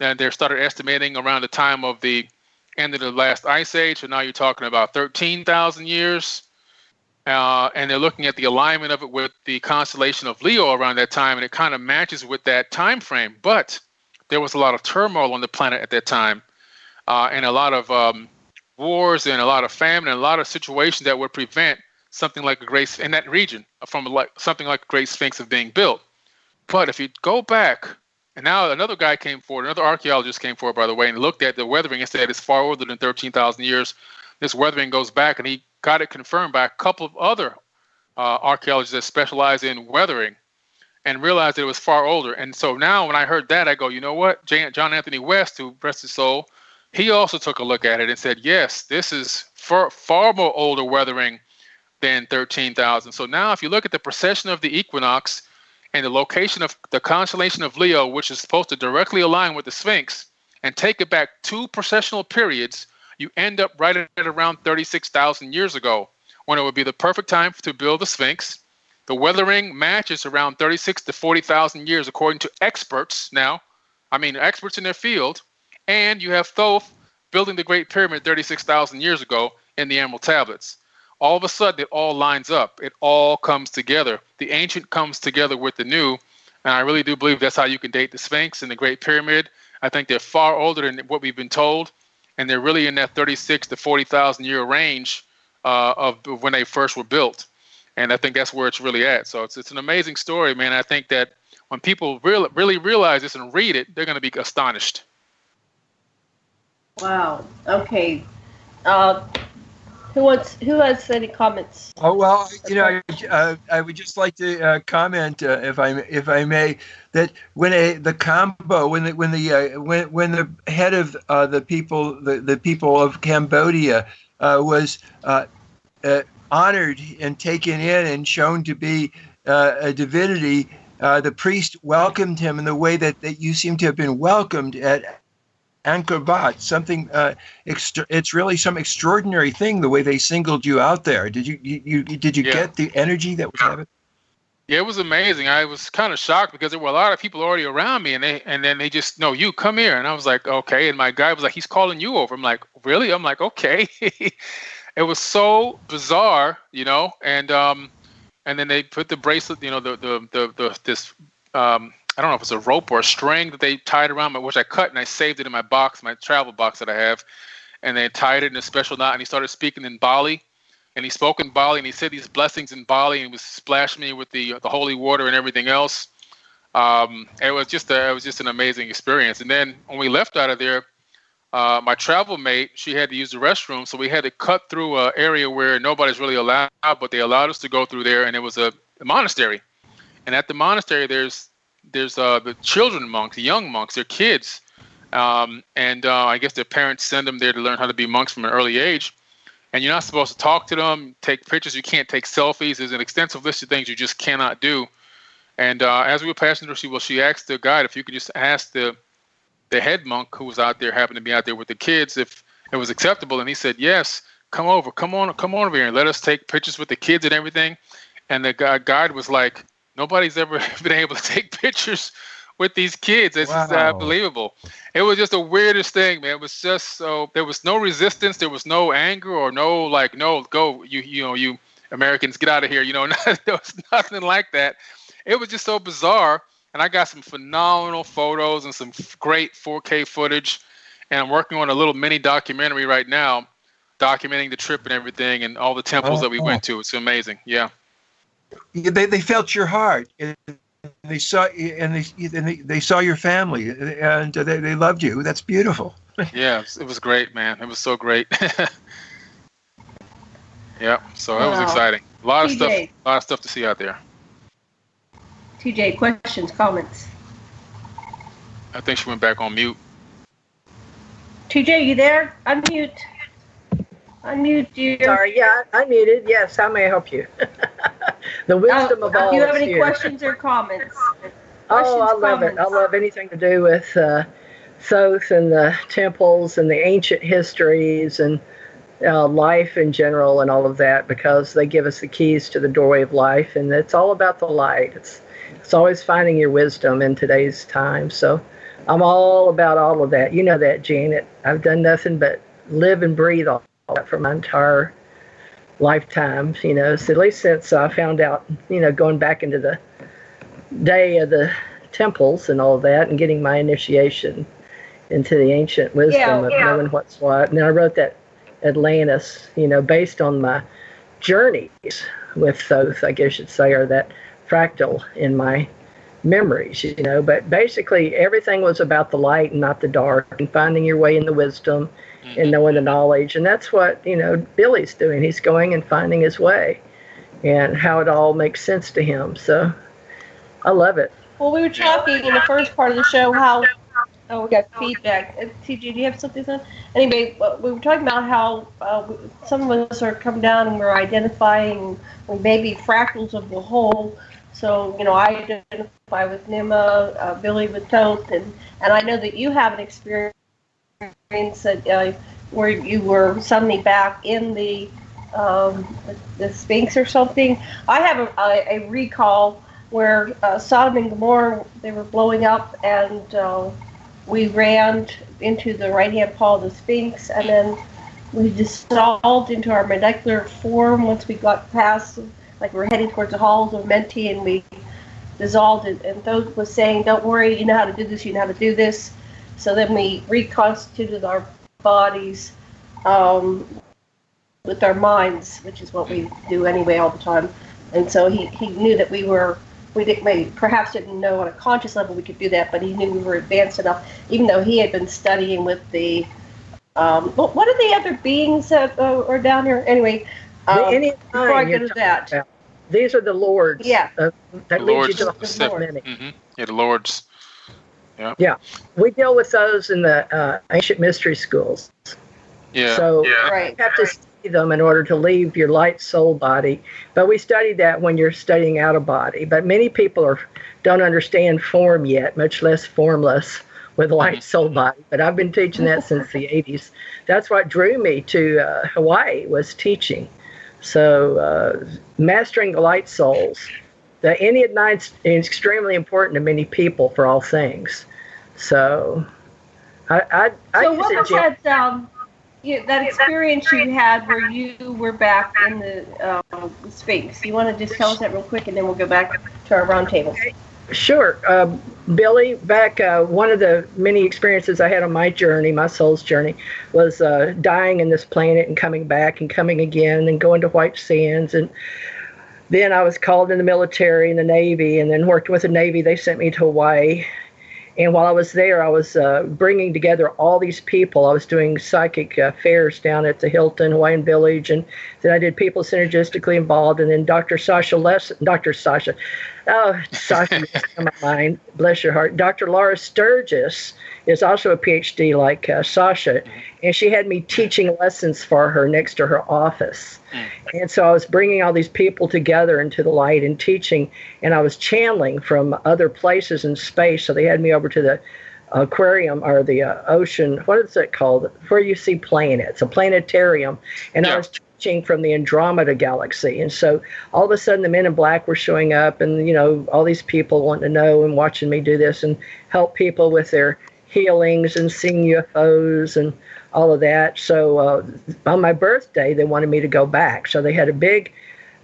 And they started estimating around the time of the end of the last ice age. So now you're talking about 13,000 years. Uh, and they're looking at the alignment of it with the constellation of Leo around that time, and it kind of matches with that time frame. But there was a lot of turmoil on the planet at that time, uh, and a lot of um, wars and a lot of famine and a lot of situations that would prevent something like a great in that region from like something like a great sphinx of being built. But if you go back, and now another guy came forward, another archaeologist came forward, by the way, and looked at the weathering and said it's far older than 13,000 years. This weathering goes back, and he got it confirmed by a couple of other uh, archaeologists that specialize in weathering and realized that it was far older. And so now when I heard that, I go, you know what? John Anthony West, who rest his soul, he also took a look at it and said, yes, this is far, far more older weathering than 13,000. So now if you look at the precession of the equinox and the location of the constellation of Leo, which is supposed to directly align with the Sphinx, and take it back two precessional periods, you end up right at around 36,000 years ago, when it would be the perfect time to build the Sphinx. The weathering matches around 36 to 40,000 years, according to experts now. I mean, experts in their field. And you have Thoth building the Great Pyramid 36,000 years ago in the Emerald Tablets. All of a sudden, it all lines up. It all comes together. The ancient comes together with the new. And I really do believe that's how you can date the Sphinx and the Great Pyramid. I think they're far older than what we've been told and they're really in that 36 to 40,000 year range uh, of when they first were built. And I think that's where it's really at. So it's, it's an amazing story, man. I think that when people really, really realize this and read it, they're going to be astonished. Wow. Okay. Uh, who wants? Who has any comments? Oh well, you know, uh, I would just like to uh, comment, uh, if I if I may, that when a the combo when the when the uh, when when the head of uh, the people the, the people of Cambodia uh, was honored and taken in and shown to be a divinity, the priest welcomed him in the way that, that you seem to have been welcomed at Wat, something uh, extra- it's really some extraordinary thing the way they singled you out there. Did you, you, you did you yeah. get the energy that was happening? Yeah, it was amazing. I was kind of shocked because there were a lot of people already around me, and they and then they just no, you come here, and I was like, okay. And my guy was like, he's calling you over. I'm like, really? I'm like, okay. it was so bizarre, you know, and um, and then they put the bracelet, you know, the the the, the this um I don't know if it's a rope or a string that they tied around me, which I cut and I saved it in my box, my travel box that I have. And they tied it in a special knot and he started speaking in Bali. And he spoke in Bali and he said these blessings in Bali and he was splashing me with the the holy water and everything else. Um, it was just a, it was just an amazing experience. And then when we left out of there, uh, my travel mate she had to use the restroom, so we had to cut through an area where nobody's really allowed, but they allowed us to go through there, and it was a, a monastery. And at the monastery, there's there's uh, the children monks, the young monks, they're kids, um, and uh, I guess their parents send them there to learn how to be monks from an early age. And you're not supposed to talk to them, take pictures. You can't take selfies. There's an extensive list of things you just cannot do. And uh, as we were passing through, she well, she asked the guide if you could just ask the the head monk who was out there, happened to be out there with the kids, if it was acceptable. And he said, yes, come over, come on, come on over here, and let us take pictures with the kids and everything. And the guide was like, Nobody's ever been able to take pictures with these kids. It's uh, wow. just unbelievable. It was just the weirdest thing, man. It was just so there was no resistance, there was no anger or no like, no, go, you you know, you Americans get out of here. You know, there was nothing like that. It was just so bizarre. And I got some phenomenal photos and some great 4K footage. And I'm working on a little mini documentary right now, documenting the trip and everything and all the temples oh, that we oh. went to. It's amazing. Yeah they, they felt your heart and they saw and they and they, they saw your family and they, they loved you that's beautiful yeah it was great man it was so great yeah so that was exciting a lot of stuff a lot of stuff to see out there TJ, questions, comments? I think she went back on mute. TJ, you there? Unmute. Unmute, dear. Sorry, yeah, I'm muted. Yes, how may I help you? the wisdom of all Do you have any here. questions or comments? Oh, I love it. I love anything to do with uh, Thoth and the temples and the ancient histories and uh, life in general and all of that because they give us the keys to the doorway of life and it's all about the light. It's it's always finding your wisdom in today's time. So I'm all about all of that. You know that, Janet. I've done nothing but live and breathe all for my entire lifetime. You know, so at least since I found out, you know, going back into the day of the temples and all that and getting my initiation into the ancient wisdom Yeah, of yeah. knowing what's what. And then I wrote that Atlantis, you know, based on my journeys with Thoth, I guess you'd say, or that fractal in my memories, you know. But basically, everything was about the light and not the dark, and finding your way in the wisdom and knowing the knowledge. And that's what, you know, Billy's doing. He's going and finding his way and how it all makes sense to him. So I love it. Well, we were talking in the first part of the show how. Oh, we got feedback. Uh, TJ, do you have something? To say? Anyway, we were talking about how uh, some of us are coming down and we're identifying maybe fractals of the whole. So, you know, I identify with Nima, uh, Billy with Thoth, and, and I know that you have an experience that uh, where you were suddenly back in the um, the, Sphinx or something. I have a, a, a recall where uh, Sodom and Gomorrah they were blowing up, and uh, we ran into the right hand paw of the Sphinx, and then we dissolved into our molecular form once we got past, like we're heading towards the halls of Amenti, and we dissolved it. And Thoth was saying, "Don't worry, you know how to do this. You know how to do this." So then we reconstituted our bodies um, with our minds, which is what we do anyway all the time. And so he, he knew that we were we didn't we perhaps didn't know on a conscious level we could do that, but he knew we were advanced enough, even though he had been studying with the um, what, what are the other beings that uh, are down here anyway? The Um, any before I time to that, about, These are the lords. Yeah. uh, that The leads you to the step- whole many. mhm. Yeah, the Lord's. Yeah. Yeah, we deal with those in the uh, ancient mystery schools. Yeah. So yeah. Right. you have to study them in order to leave your light soul body. But we study that when you're studying out of body. But many people are don't understand form yet, much less formless with light soul body. But I've been teaching that since the 80s. That's what drew me to uh, Hawaii was teaching. So uh, mastering the light souls. The Ennead Nine's is extremely important to many people for all things. So I I, I so what was that um, you, that experience you had where you were back in the um, Sphinx? You want to just tell us that real quick, and then we'll go back to our roundtable. Sure. Uh, Billy, back uh, one of the many experiences I had on my journey, my soul's journey, was uh, dying in this planet and coming back and coming again and going to White Sands. And then I was called in the military and the Navy and then worked with the Navy. They sent me to Hawaii. And while I was there, I was uh, bringing together all these people. I was doing psychic uh, fairs down at the Hilton Hawaiian Village, and then I did people synergistically involved. And then Dr. Sasha Les, Dr. Sasha, oh on my mind. Bless your heart. Dr. Laura Sturgis is also a PhD like uh, Sasha, and she had me teaching lessons for her next to her office. And so I was bringing all these people together into the light and teaching, and I was channeling from other places in space. So they had me over to the aquarium or the uh, ocean. What is it called? Where you see planets, a planetarium. And I was from the Andromeda galaxy. And so all of a sudden, the men in black were showing up, and you know, all these people wanting to know and watching me do this and help people with their healings and seeing UFOs and all of that. So uh, on my birthday, they wanted me to go back. So they had a big,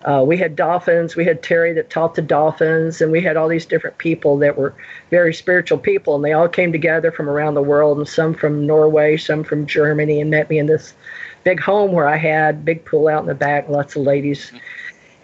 uh, we had dolphins, we had Terry that taught the dolphins, and we had all these different people that were very spiritual people, and they all came together from around the world, and some from Norway, some from Germany, and met me in this big home where I had big pool out in the back, lots of ladies.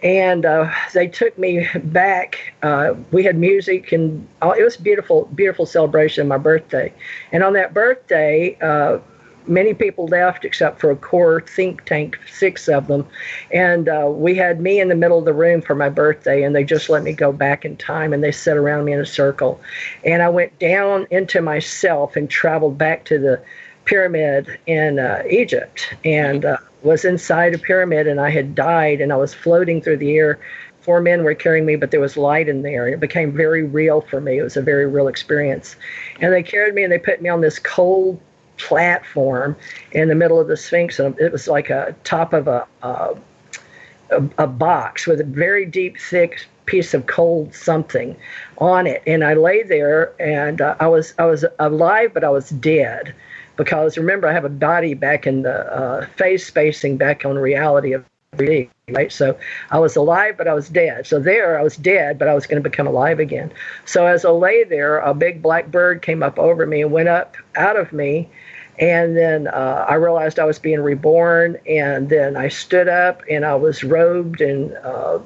And uh, they took me back. Uh, we had music, and it was beautiful, beautiful celebration of my birthday. And on that birthday, uh, many people left except for a core think tank, six of them. And uh, we had me in the middle of the room for my birthday, and they just let me go back in time and they sat around me in a circle. And I went down into myself and traveled back to the pyramid in uh, Egypt and uh, was inside a pyramid, and I had died, and I was floating through the air. Four men were carrying me, but there was light in there. and It became very real for me. It was a very real experience. And they carried me and they put me on this cold platform in the middle of the Sphinx, and it was like a top of a, a, a box with a very deep, thick piece of cold something on it. And I lay there, and uh, I was I was alive, but I was dead because remember I have a body back in the uh, phase spacing back on reality of 3D, right? So I was alive, but I was dead. So there I was dead, but I was going to become alive again. So as I lay there, a big black bird came up over me and went up out of me and then uh, I realized I was being reborn. And then I stood up and I was robed and uh,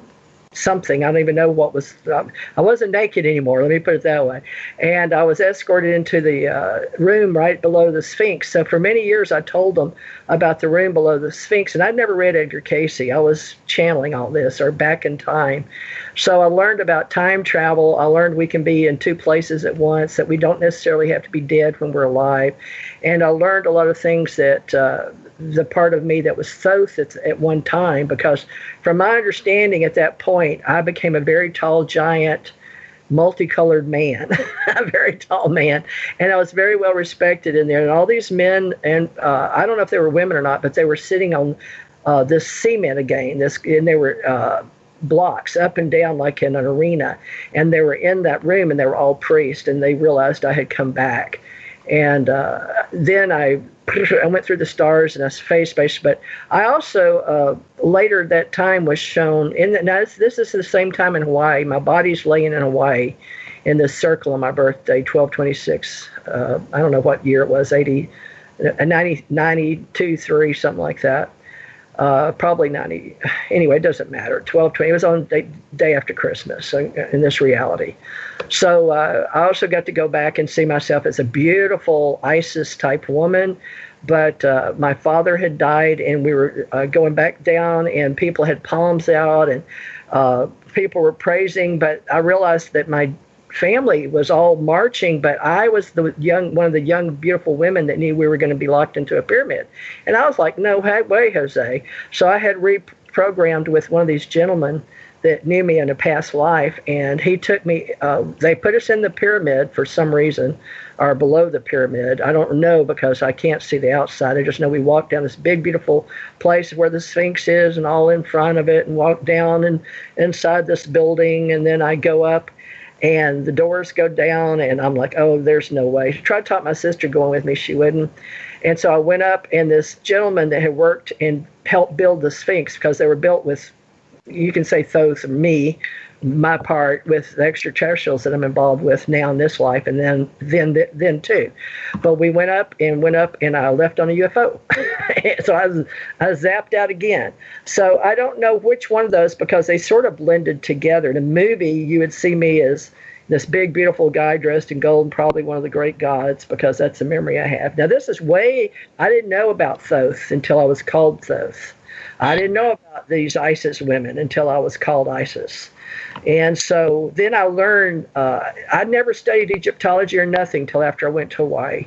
something. I don't even know what was. Um, I wasn't naked anymore. Let me put it that way. And I was escorted into the uh, room right below the Sphinx. So for many years, I told them about the room below the Sphinx. And I'd never read Edgar Cayce. I was channeling all this or back in time. So I learned about time travel. I learned we can be in two places at once, that we don't necessarily have to be dead when we're alive. And I learned a lot of things that uh, the part of me that was Thoth at, at one time, because from my understanding at that point, I became a very tall giant multicolored man, a very tall man, and I was very well respected in there. And all these men, and uh, I don't know if they were women or not, but they were sitting on uh, this cement again. This, and they were uh, blocks up and down like in an arena. And they were in that room and they were all priests and they realized I had come back. And uh, then I, I went through the stars and I was space. But I also uh, later that time was shown in the, now this, this is the same time in Hawaii. My body's laying in Hawaii in this circle on my birthday, 1226. Uh, I don't know what year it was, 80, uh, 90, 92, 3, something like that uh, probably 90. Anyway, it doesn't matter. 1220. It was on day, day after Christmas so, in this reality. So uh, I also got to go back and see myself as a beautiful Isis type woman. But uh, my father had died, and we were uh, going back down, and people had palms out, and uh, people were praising. But I realized that my family was all marching, but I was the young one of the young beautiful women that knew we were going to be locked into a pyramid. And I was like, no way, Jose. So I had reprogrammed with one of these gentlemen that knew me in a past life, and he took me. Uh, they put us in the pyramid for some reason, or below the pyramid. I don't know because I can't see the outside. I just know we walked down this big, beautiful place where the Sphinx is, and all in front of it, and walked down and inside this building, and then I go up and the doors go down and i'm like oh there's no way she tried to talk my sister going with me she wouldn't and so i went up and this gentleman that had worked and helped build the sphinx because they were built with you can say or me my part with the extraterrestrials that I'm involved with now in this life, and then then then too. But we went up and went up, and I left on a UFO, so I was I was zapped out again. So I don't know which one of those because they sort of blended together. In a movie, you would see me as this big beautiful guy dressed in gold, probably one of the great gods, because that's a memory I have. Now this is way I didn't know about Thoth until I was called Thoth. I didn't know about these ISIS women until I was called ISIS. And so then I learned, uh, I never studied Egyptology or nothing till after I went to Hawaii.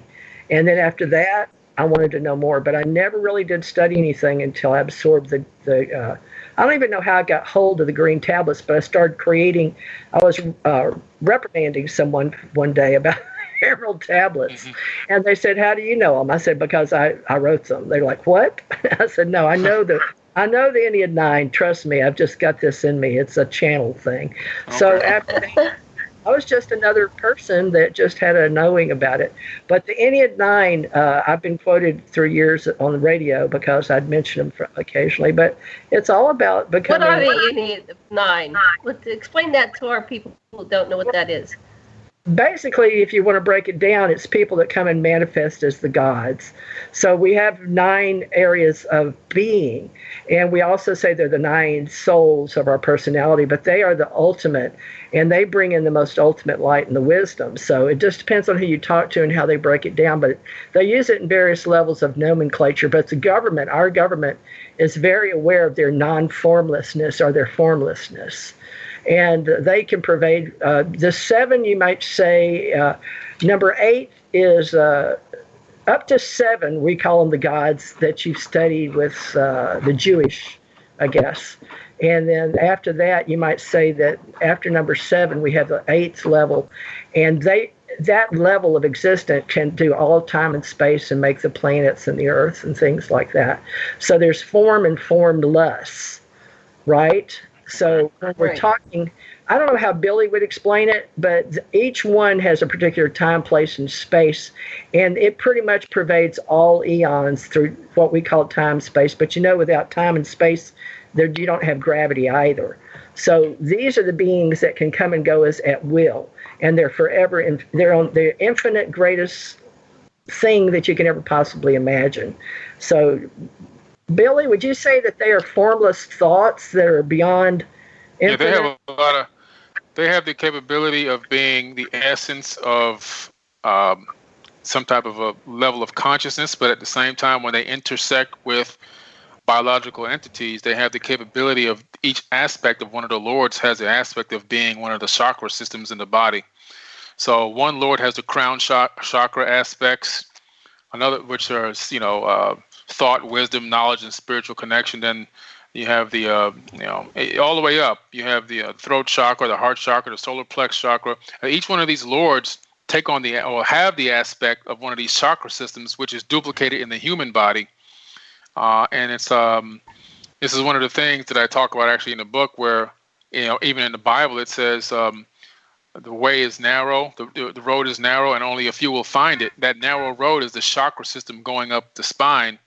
And then after that, I wanted to know more, but I never really did study anything until I absorbed the, the uh, I don't even know how I got hold of the green tablets, but I started creating, I was uh, reprimanding someone one day about emerald tablets. Mm-hmm. And they said, How do you know them? I said, Because I, I wrote them. They're like, What? I said, No, I know the I know the Ennead Nine. Trust me, I've just got this in me. It's a channel thing. Okay. So after that, I was just another person that just had a knowing about it. But the Ennead Nine, uh, I've been quoted through years on the radio because I'd mention them occasionally. But it's all about becoming. What are the Ennead Nine? Let's explain that to our people who don't know what that is. Basically, if you want to break it down, it's people that come and manifest as the gods. So we have nine areas of being, and we also say they're the nine souls of our personality, but they are the ultimate, and they bring in the most ultimate light and the wisdom. So it just depends on who you talk to and how they break it down, but they use it in various levels of nomenclature. But the government, our government, is very aware of their non formlessness or their formlessness and they can pervade. Uh, the seven, you might say, uh, number eight is uh, up to seven. We call them the gods that you've studied with uh, the Jewish, I guess. And then after that, you might say that after number seven, we have the eighth level, and they that level of existence can do all time and space and make the planets and the earth and things like that. So there's form and formless, right? So when we're Right. talking, I don't know how Billy would explain it, but each one has a particular time, place, and space, and it pretty much pervades all eons through what we call time, space. But you know, without time and space, there you don't have gravity either. So these are the beings that can come and go as at will, and they're forever. In, they're on the infinite greatest thing that you can ever possibly imagine. So Billy, would you say that they are formless thoughts that are beyond Yeah, they have a lot of. They have the capability of being the essence of um, some type of a level of consciousness, but at the same time, when they intersect with biological entities, they have the capability of each aspect of one of the lords has the aspect of being one of the chakra systems in the body. So one lord has the crown chak- chakra aspects, another which are you know uh, thought, wisdom, knowledge, and spiritual connection. Then you have the uh, you know all the way up. You have the uh, throat chakra, the heart chakra, the solar plex chakra. Uh, Each one of these lords take on the or have the aspect of one of these chakra systems, which is duplicated in the human body. Uh, and it's um, this is one of the things that I talk about actually in the book, where you know even in the Bible it says um, the way is narrow, the the road is narrow, and only a few will find it. That narrow road is the chakra system going up the spine,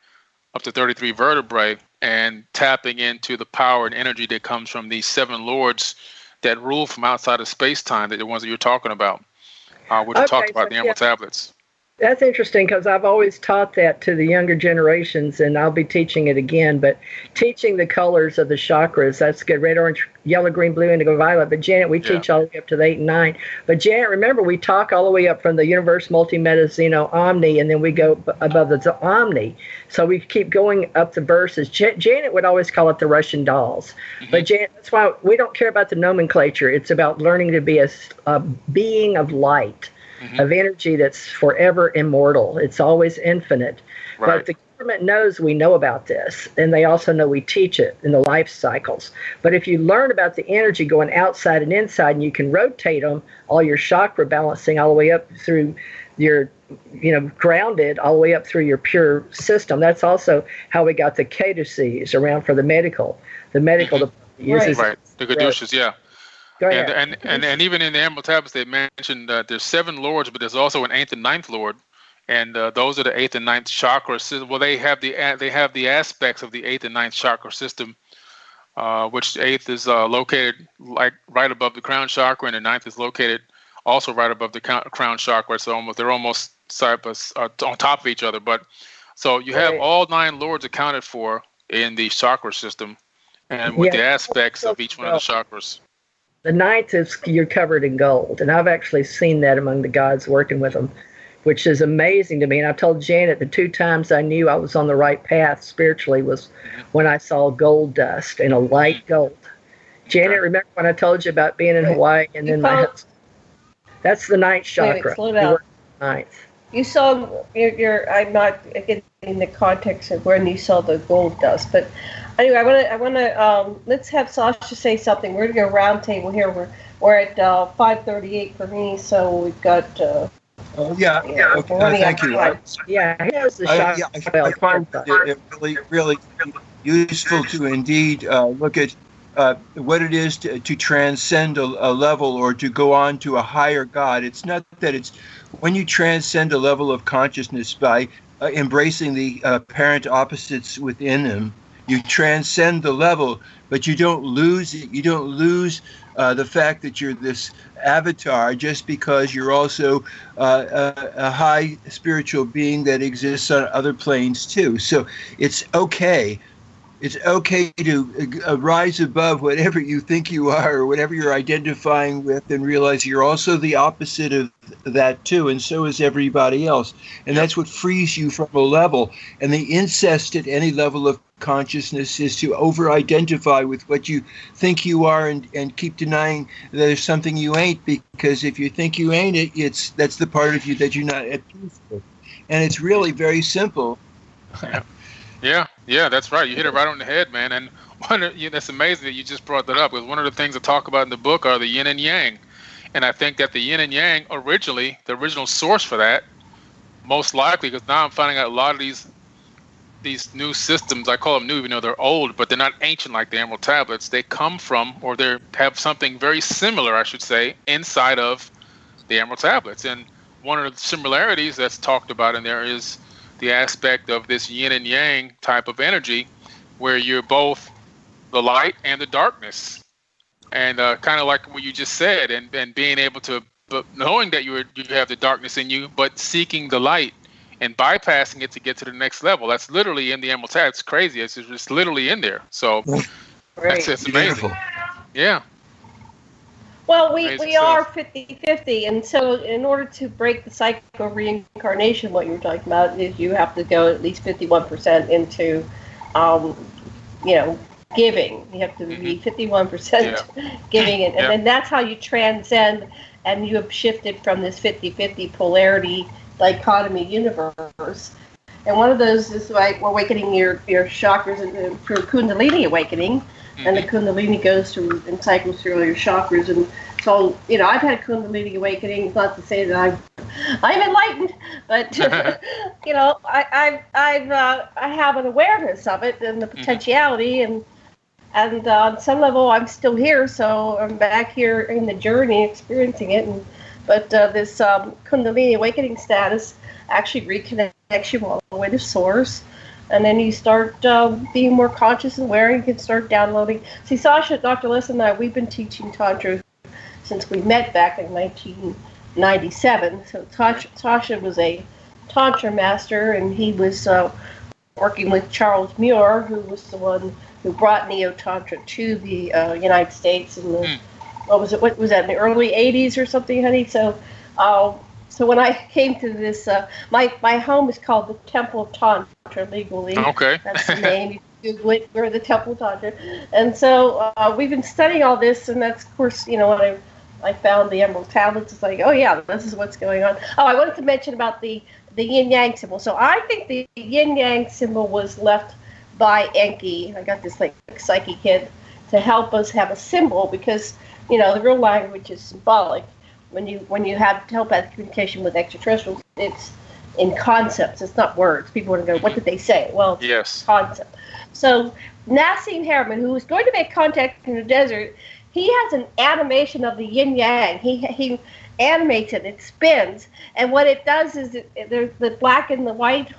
up to 33 vertebrae, and tapping into the power and energy that comes from these seven lords that rule from outside of space time, that the ones that you're talking about, uh, which are Okay, talked about the Emerald yeah. tablets. That's interesting because I've always taught that to the younger generations, and I'll be teaching it again. But teaching the colors of the chakras, that's good red, orange, yellow, green, blue, indigo, violet. But Janet, we teach all the way up to the eight and nine. But Janet, remember, we talk all the way up from the universe, multi, meta, xeno, omni, and then we go above the omni. So we keep going up the verses. Ja- Janet would always call it the Russian dolls. Mm-hmm. But Janet, that's why we don't care about the nomenclature. It's about learning to be a, a being of light Mm-hmm. of energy that's forever immortal. It's always infinite. Right. But the government knows we know about this, and they also know we teach it in the life cycles. But if you learn about the energy going outside and inside, and you can rotate them, all your chakra balancing all the way up through your you know grounded all the way up through your pure system that's also how we got the caduceus around for the medical the medical mm-hmm. department uses Right, the Caduceus, yeah. Go and, ahead. and, and and even in the Emerald Tablets, they mentioned uh, there's seven lords, but there's also an eighth and ninth lord, and uh, those are the eighth and ninth chakra system. Well, they have the they have the aspects of the eighth and ninth chakra system, uh, which the eighth is uh, located like right above the crown chakra, and the ninth is located also right above the crown chakra. So almost they're almost side uh, on top of each other. But so you have Right. all nine lords accounted for in the chakra system, and with Yeah. the aspects of each one of the chakras. The ninth is you're covered in gold, and I've actually seen that among the gods working with them, which is amazing to me. And I told Janet the two times I knew I was on the right path spiritually was when I saw gold dust and a light gold. Janet, remember when I told you about being in Hawaii and then my husband? That's the ninth Wait, wait, chakra. slow down. ninth. You saw you're, you're I'm not getting the context of when you saw the gold dust, but anyway, I want to I want to um, let's have Sasha say something. We're going to go round table here. We're we're at uh, 5:38 for me, so we've got. Uh, Oh, yeah, yeah. Okay, we're uh, thank you. time. Yeah, he has the I, chakra. yeah, I, I find it, it really, really useful to indeed uh, look at uh, what it is to, to transcend a, a level or to go on to a higher God. It's not that it's when you transcend a level of consciousness by uh, embracing the uh, apparent opposites within them, you transcend the level, but you don't lose it. You don't lose uh, the fact that you're this avatar just because you're also uh, a, a, high spiritual being that exists on other planes too. So it's okay. It's okay to uh, rise above whatever you think you are or whatever you're identifying with and realize you're also the opposite of that too, and so is everybody else. And that's what frees you from a level. And the incest at any level of consciousness is to over identify with what you think you are and, and keep denying that there's something you ain't because if you think you ain't it it's that's the part of you that you're not at peace with and it's really very simple yeah yeah, that's right you hit it right on the head man and one of, you, that's amazing that you just brought that up because one of the things I talk about in the book are the yin and yang and I think that the yin and yang originally the original source for that most likely because now I'm finding out a lot of these these new systems, I call them new even though they're old, but they're not ancient like the Emerald tablets. They come from, or they have something very similar, I should say, inside of the Emerald tablets. And one of the similarities that's talked about in there is the aspect of this yin and yang type of energy, where you're both the light and the darkness, and uh, kind of like what you just said, and and being able to, but knowing that you you have the darkness in you, but seeking the light and bypassing it to get to the next level. That's literally in the Emerald Tab. It's crazy. It's just literally in there. So that's it's amazing. Yeah. Well, we, we are 50 50. And so, in order to break the cycle of reincarnation, what you're talking about is you have to go at least 51% into, um, you know, giving. You have to be 51% mm-hmm. yeah. giving. And, and yeah. then that's how you transcend and you have shifted from this 50 50 polarity dichotomy universe. And one of those is like awakening your, your chakras and through Kundalini awakening. Mm-hmm. And the mm-hmm. Kundalini goes through and cycles through all your chakras. And so, you know, I've had Kundalini awakening. It's not to say that I'm, I'm enlightened, but, you know, I, I've, I've, uh, I have an awareness of it and the mm-hmm. potentiality. Mm-hmm. And and uh, on some level, I'm still here, so I'm back here in the journey, experiencing it, and but uh, this um, Kundalini awakening status actually reconnects you all the way to source. And then you start uh, being more conscious and aware, and you can start downloading. See, Sasha, Dr. Les, and I, we've been teaching Tantra since we met back in 1997. So Sasha was a Tantra master, and he was uh, working with Charles Muir, who was the one who brought Neo Tantra to the uh, United States in the mm what was it? What was that in the early '80s or something, honey? So, uh, so when I came to this, uh, my my home is called the Temple of Tantra legally. Okay, that's the name. You Google it. We're the Temple of Tantra, and so uh, we've been studying all this, and that's of course, you know, when I I found the Emerald tablets, it's like, oh yeah, this is what's going on. Oh, I wanted to mention about the the yin yang symbol. So I think the yin yang symbol was left by Enki. I got this like psychic kid to help us have a symbol because you know, the real language is symbolic. When you when you have telepathic communication with extraterrestrials, it's in concepts. It's not words. People want to go, what did they say? Well, yes, concept. So Nassim Haramein, who was going to make contact in the desert, he has an animation of the yin yang. He he animates it. It spins, and what it does is it, there's the black and the white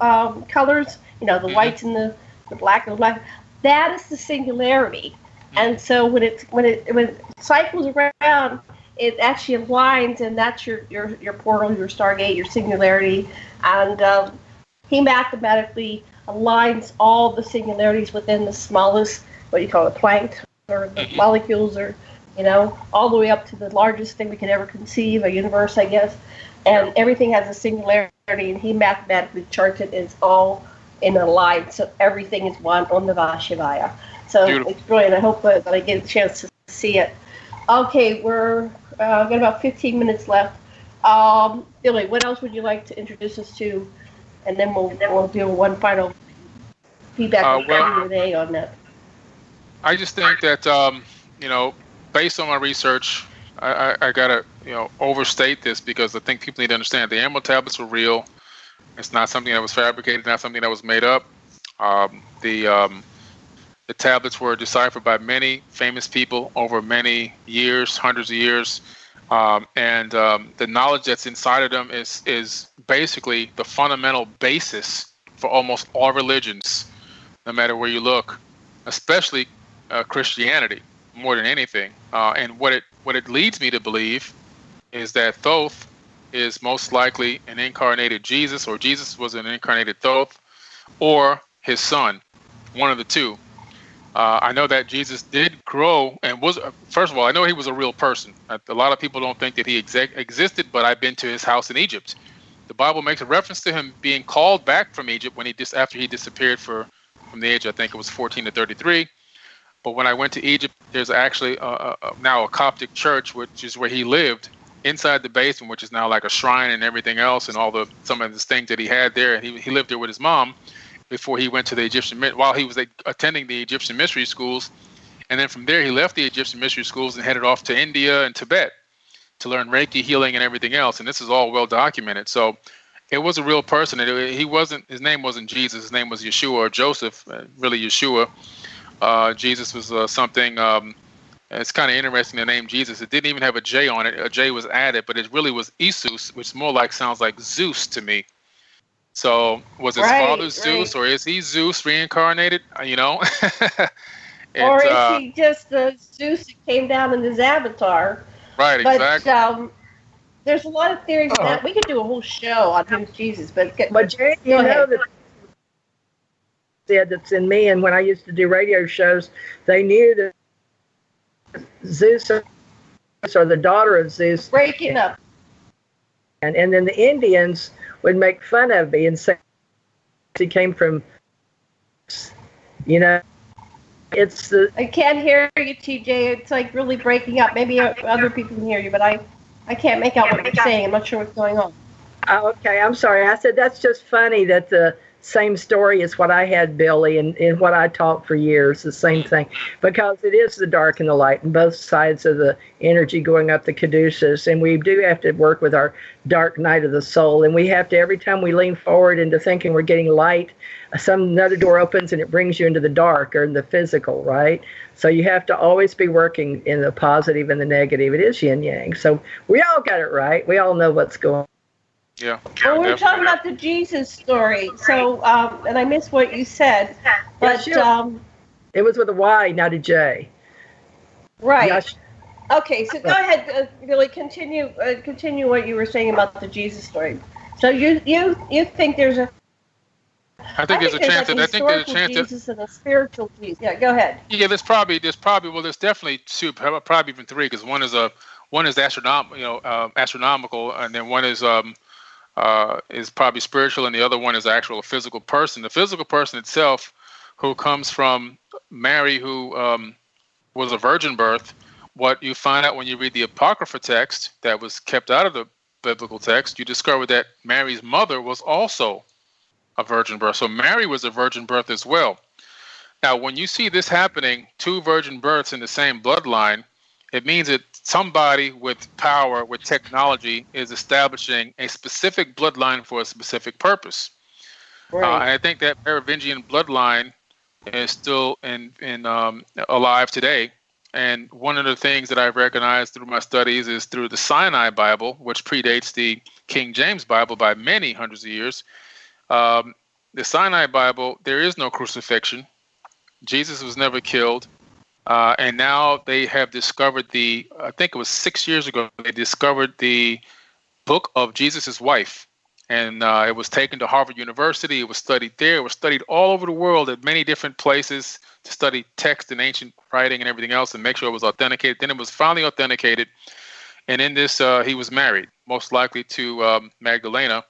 um, colors. You know, the mm-hmm. whites and the the black and the black. That is the singularity. And so when it when it when it cycles around, it actually aligns, and that's your your your portal, your stargate, your singularity, and um, he mathematically aligns all the singularities within the smallest, what you call it, Planck or the mm-hmm. molecules, or you know, all the way up to the largest thing we could ever conceive, a universe, I guess. And everything has a singularity, and he mathematically charts it as all in a line, so everything is one on the Vashivaya. So Beautiful. it's brilliant. I hope that I get a chance to see it. Okay, we're uh, I've got about 15 minutes left. Um, Billy, what else would you like to introduce us to? And then we'll then we'll do one final feedback uh, well, today on that. I just think that um, you know, based on my research, I, I, I, gotta you know overstate this because I think people need to understand the Emerald tablets were real. It's not something that was fabricated, not something that was made up. Um, the um, the tablets were deciphered by many famous people over many years, hundreds of years, um, and um, the knowledge that's inside of them is is basically the fundamental basis for almost all religions. no matter where you look, especially uh, Christianity more than anything. Uh, and what it what it leads me to believe is that Thoth is most likely an incarnated Jesus, or Jesus was an incarnated Thoth, or his son, one of the two. Uh, I know that Jesus did grow and was, first of all, I know he was a real person. A lot of people don't think that he existed, but I've been to his house in Egypt. The Bible makes a reference to him being called back from Egypt when he dis- after he disappeared for from the age I think it was 14 to 33. But when I went to Egypt, there's actually a, a, now a Coptic church, which is where he lived inside the basement, which is now like a shrine and everything else, and all the some of the things that he had there. And he, he lived there with his mom before he went to the Egyptian while he was attending the Egyptian mystery schools, and then from there he left the Egyptian mystery schools and headed off to India and Tibet to learn Reiki healing and everything else. And this is all well documented. So it was a real person. It, he wasn't. His name wasn't Jesus. His name was Yeshua or Joseph. Uh, really, Yeshua. Uh, Jesus was uh, something. Um, it's kind of interesting the name Jesus. It didn't even have a J on it. A J was added, but it really was Isus, which more like sounds like Zeus to me. So was his right, father Zeus, right. or is he Zeus reincarnated? Uh, you know. or is uh, he just the Zeus that came down in his avatar? Right. But, exactly. Um, there's a lot of theories oh. that we could do a whole show on who's Jesus, but but Jane, you know ahead. that said that's in me, and when I used to do radio shows, they knew that Zeus or the daughter of Zeus breaking up, and and then the Indians would make fun of me and say he came from, you know, it's the. I can't hear you, TJ. It's like really breaking up. Maybe other people can hear you, but I, I can't make out what you're saying. I'm not sure what's going on. Oh, okay, I'm sorry. I said that's just funny that the same story as what I had, Billy, and, and what I taught for years, the same thing. Because it is the dark and the light, and both sides of the energy going up the caduceus. And we do have to work with our dark night of the soul. And we have to, every time we lean forward into thinking we're getting light, some another door opens and it brings you into the dark or in the physical, right? So you have to always be working in the positive and the negative. It is yin yang. So we all got it right. We all know what's going yeah. Well, we are talking about the Jesus story. So, um, and I missed what you said, but yeah, sure. um, it was with a Y, not a J. Right. Yeah, okay, so go ahead, uh, Billy. Continue. Uh, continue what you were saying about the Jesus story. So you you you think there's a I think, I there's, a chance. Like that, I think there's a chance Jesus that, and a spiritual Jesus. Yeah, go ahead. Yeah, there's probably there's probably well there's definitely two, probably even three, because one is a one is astronom you know uh, astronomical, and then one is um uh, is probably spiritual, and the other one is actual physical person. The physical person itself, who comes from Mary, who um, was a virgin birth. What you find out when you read the Apocrypha text that was kept out of the biblical text, you discover that Mary's mother was also a virgin birth. So Mary was a virgin birth as well. Now, when you see this happening, two virgin births in the same bloodline, it means that somebody with power, with technology, is establishing a specific bloodline for a specific purpose. Right. Uh, and I think that Merovingian bloodline is still in, in um, alive today. And one of the things that I've recognized through my studies is through the Sinai Bible, which predates the King James Bible by many hundreds of years. Um, the Sinai Bible, there is no crucifixion. Jesus was never killed. Uh, and now they have discovered the, I think it was six years ago, they discovered the book of Jesus' wife. And uh, it was taken to Harvard University. It was studied there. It was studied all over the world at many different places to study text and ancient writing and everything else and make sure it was authenticated. Then it was finally authenticated. And in this, uh, he was married, most likely to um, Magdalena.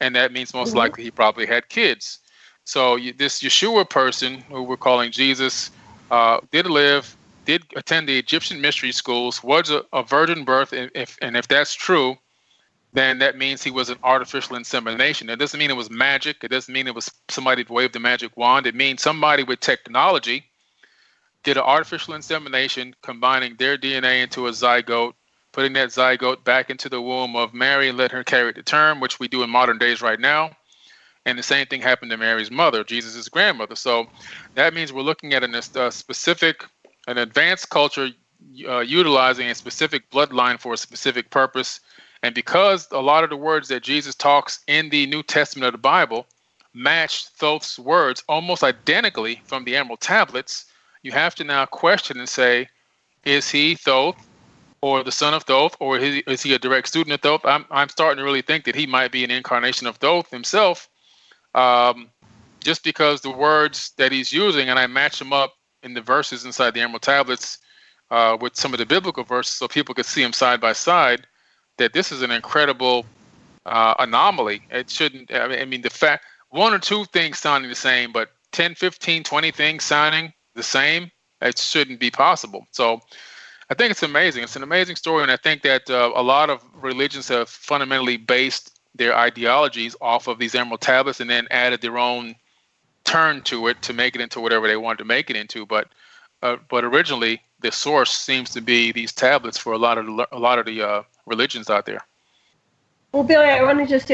And that means most mm-hmm. likely he probably had kids. So you, this Yeshua person, who we're calling Jesus, uh, did live, did attend the Egyptian mystery schools, was a, a virgin birth, and if, and if that's true, then that means he was an artificial insemination. It doesn't mean it was magic. It doesn't mean it was somebody waved a magic wand. It means somebody with technology did an artificial insemination, combining their DNA into a zygote, putting that zygote back into the womb of Mary and let her carry it to term, which we do in modern days right now. And the same thing happened to Mary's mother, Jesus' grandmother. So that means we're looking at a uh, specific, an advanced culture uh, utilizing a specific bloodline for a specific purpose. And because a lot of the words that Jesus talks in the New Testament of the Bible match Thoth's words almost identically from the Emerald Tablets, you have to now question and say, is he Thoth or the son of Thoth, or is he, is he a direct student of Thoth? I'm, I'm starting to really think that he might be an incarnation of Thoth himself, um, just because the words that he's using, and I match them up in the verses inside the Emerald Tablets uh, with some of the biblical verses so people could see them side by side, that this is an incredible uh, anomaly. It shouldn't, I mean, the fact, one or two things sounding the same, but 10, 15, 20 things sounding the same, it shouldn't be possible. So I think it's amazing. It's an amazing story, and I think that uh, a lot of religions have fundamentally based their ideologies off of these emerald tablets and then added their own turn to it to make it into whatever they wanted to make it into. But uh, but originally, the source seems to be these tablets for a lot of the, a lot of the uh, religions out there. Well, Billy, I want to just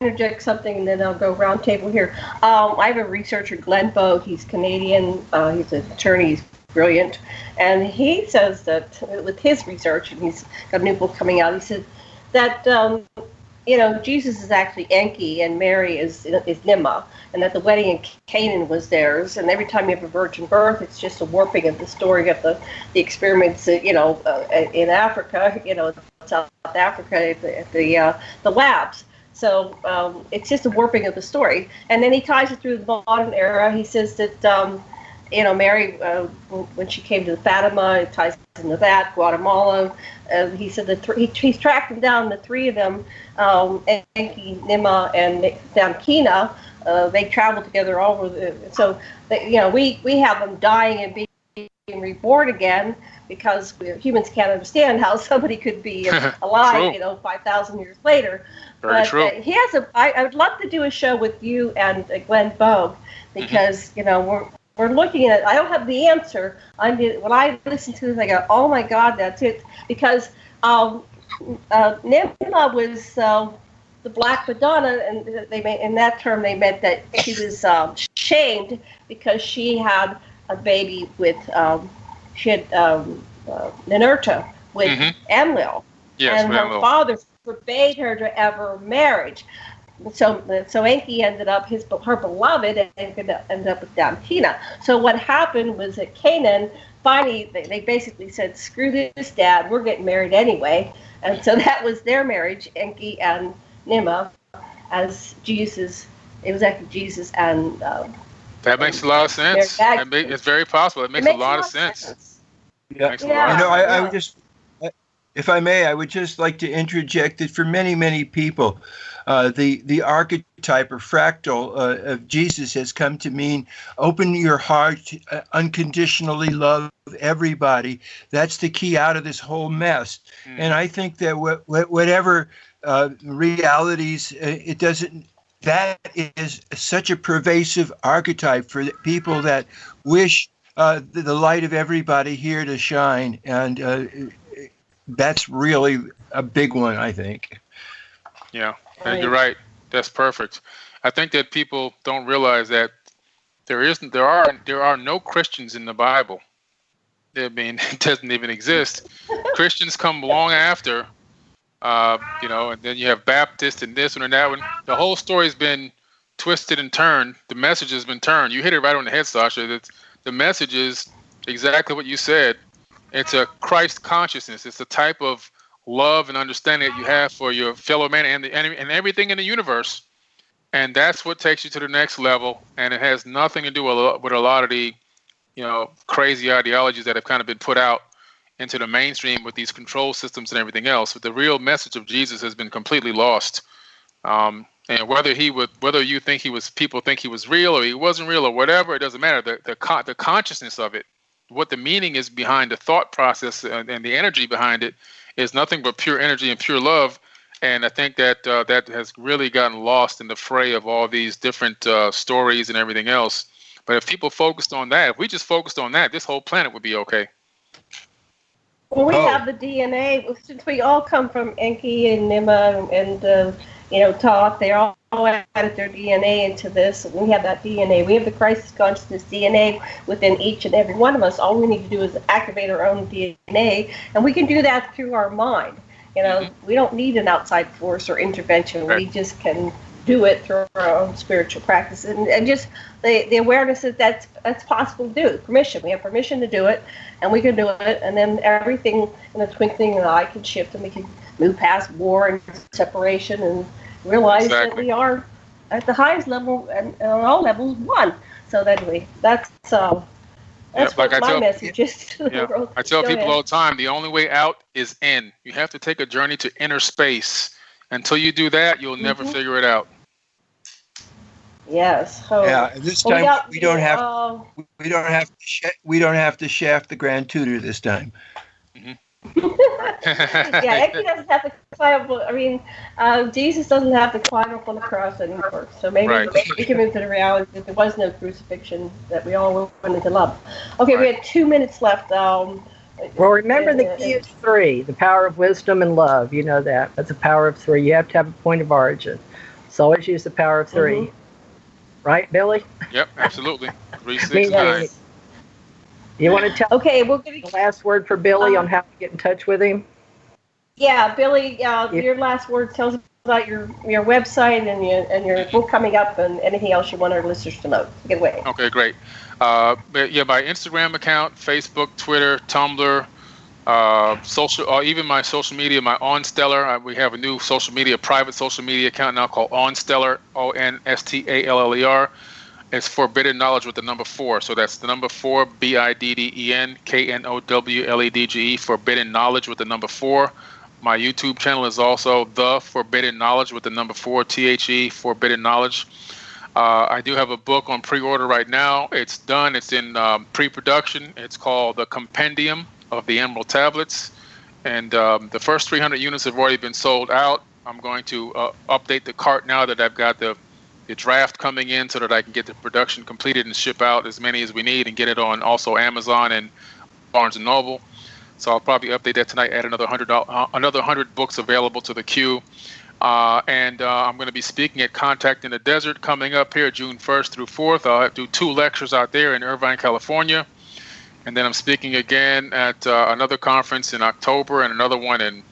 interject something, and then I'll go roundtable here. Um, I have a researcher, Glenn Bogue. He's Canadian. Uh, he's an attorney. He's brilliant, and he says that with his research, and he's got a new book coming out. He said that um, you know Jesus is actually Enki and Mary is is Nimrod, and that the wedding in Canaan was theirs. And every time you have a virgin birth, it's just a warping of the story of the the experiments, you know, uh, in Africa, you know, South Africa, at the the, uh, the labs. So um, it's just a warping of the story. And then he ties it through the modern era. He says that, um, you know, Mary, uh, when she came to Fatima, it ties into that, Guatemala. Uh, he said that th- he, he's tracked them down, the three of them, um, Enki, Ninmah, and Damkina. Uh, they traveled together all over the. So, they, you know, we, we have them dying and being reborn again because humans can't understand how somebody could be alive, you know, 5,000 years later. Very but true. Uh, he has a. I, I would love to do a show with you and uh, Glenn Bogue because mm-hmm. you know we're we're looking at. I don't have the answer. I mean, when I listen to this, I go, "Oh my God, that's it!" Because um, uh, was uh, the Black Madonna, and they made in that term they meant that she was um, shamed because she had a baby with um, she had um, uh, Ninurta with mm-hmm. Enlil, yes, and her father forbade her to ever marriage. So, so Enki ended up his her beloved and ended up with Damkina. So what happened was that Canaan finally they, they basically said, "Screw this, Dad, we're getting married anyway," and so that was their marriage, Enki and Ninmah, as Jesus. It was actually Jesus and. Um, that makes a lot of sense. Make, it's very possible. It makes, it makes a, lot a lot of sense. sense. Yeah, yeah. you know, I, yeah. I would just if I may, I would just like to interject that for many, many people, uh, the the archetype or fractal uh, of Jesus has come to mean open your heart, uh, unconditionally love everybody. That's the key out of this whole mess. Mm. And I think that wh- wh- whatever uh, realities, uh, it doesn't. That is such a pervasive archetype for people that wish uh, the, the, light of everybody here to shine. And that's really a big one, I think. Yeah, and you're right. That's perfect. I think that people don't realize that there isn't, there are, there are no Christians in the Bible. I mean, it doesn't even exist. Christians come long after, uh, you know, and then you have Baptists and this one and that one. The whole story's been twisted and turned. The message has been turned. You hit it right on the head, Sasha. That the message is exactly what you said. It's a Christ consciousness. It's a type of love and understanding that you have for your fellow man and the enemy and everything in the universe. And that's what takes you to the next level. And it has nothing to do with, a lot of the, you know, crazy ideologies that have kind of been put out into the mainstream with these control systems and everything else. But the real message of Jesus has been completely lost. Um, and whether he would, whether you think he was, people think he was real or he wasn't real or whatever, it doesn't matter. The the, the consciousness of it what the meaning is behind the thought process and, and, the energy behind it is nothing but pure energy and pure love. And I think that uh, that has really gotten lost in the fray of all these different uh, stories and everything else. But if people focused on that, if we just focused on that, this whole planet would be okay. Well, we oh. have the DNA since we all come from Enki and Ninmah and uh, you know Thoth. They all added their DNA into this. We have that DNA. We have the crisis consciousness DNA within each and every one of us. All we need to do is activate our own DNA, and we can do that through our mind. You know, mm-hmm. we don't need an outside force or intervention. Right. We just can do it through our own spiritual practice and, and just the, the awareness that that's that's possible to do permission we have permission to do it and we can do it and then everything in a twinkling of an eye can shift and we can move past war and separation and realize that we are at the highest level and, and on all levels one so that we that's uh, that's Yeah, like what I my tell- message is to the Yeah, world. I tell Go people ahead. all the time the only way out is in. You have to take a journey to inner space. Until you do that, you'll never Mhm. figure it out. Yes. So, Yeah, and this well, time got we don't have uh, we don't have to sh- we don't have to shaft the grand tutor this time. Yeah, Eki doesn't have to climb up. I mean, uh, Jesus doesn't have to climb up on the cross anymore. So maybe Right. we can move to the reality that there was no crucifixion that we all went into love. Okay, we had two minutes left. Um, Well, remember the uh, key is three the power of wisdom and love. You know that. That's a power of three. You have to have a point of origin. So always use the power of 3 Mhm. Right, Billy? Yep, absolutely. Three, I six, mean, nine. You want to tell Okay, we're going the last word for Billy on how to get in touch with him? Yeah, Billy, uh, Yeah. your last word tells us about your your website and your and your book coming up and anything else you want our listeners to know. Take it away. Okay, great. Uh, but yeah, my Instagram account, Facebook, Twitter, Tumblr, uh, social, or even my social media, my OnStellar. Uh, we have a new social media, private social media account now called OnStellar, O N S T A L L E R. It's Forbidden Knowledge with the number four. So that's the number four, B I D D E N K N O W L E D G E, Forbidden Knowledge with the number four. My YouTube channel is also The Forbidden Knowledge with the number four, T H E, Forbidden Knowledge. Uh, I do have a book on pre-order right now. It's done. It's in um, pre-production. It's called The Compendium of the Emerald Tablets, and um, the first 300 units have already been sold out. I'm going to uh, update the cart now that I've got the the draft coming in, so that I can get the production completed and ship out as many as we need, and get it on also Amazon and Barnes and Noble. So I'll probably update that tonight. Add another hundred uh, another hundred books available to the queue. Uh, and uh, I'm going to be speaking at Contact in the Desert coming up here June 1st through 4th. I'll do two lectures out there in Irvine, California. And then I'm speaking again at uh, another conference in October and another one in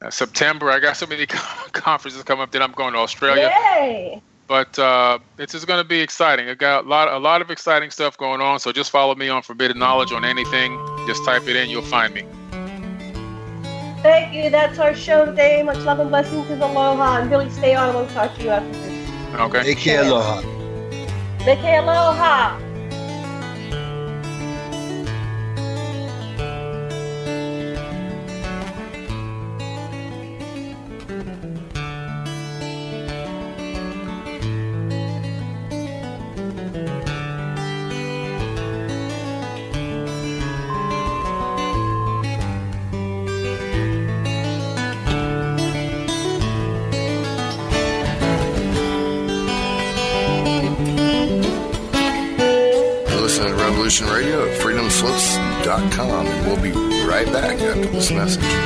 uh, September. I got so many conferences coming up. Then I'm going to Australia. Yay! But uh, it's just going to be exciting. I got a lot, a lot of exciting stuff going on. So just follow me on Forbidden Knowledge on anything. Just type it in, you'll find me. Thank you. That's our show today. Much love and blessings and aloha. And Billy, stay on. We'll talk to you after this. Okay. Take care, aloha. Make aloha. After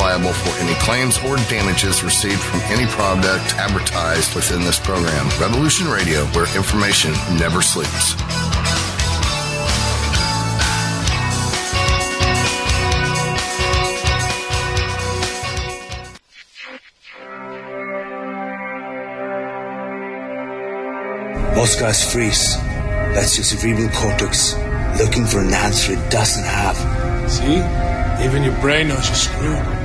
liable for any claims or damages received from any product advertised within this program. Revolution Radio, where information never sleeps. Most freeze. That's your cerebral cortex looking for an answer it doesn't have. See? Even your brain knows you're screwed.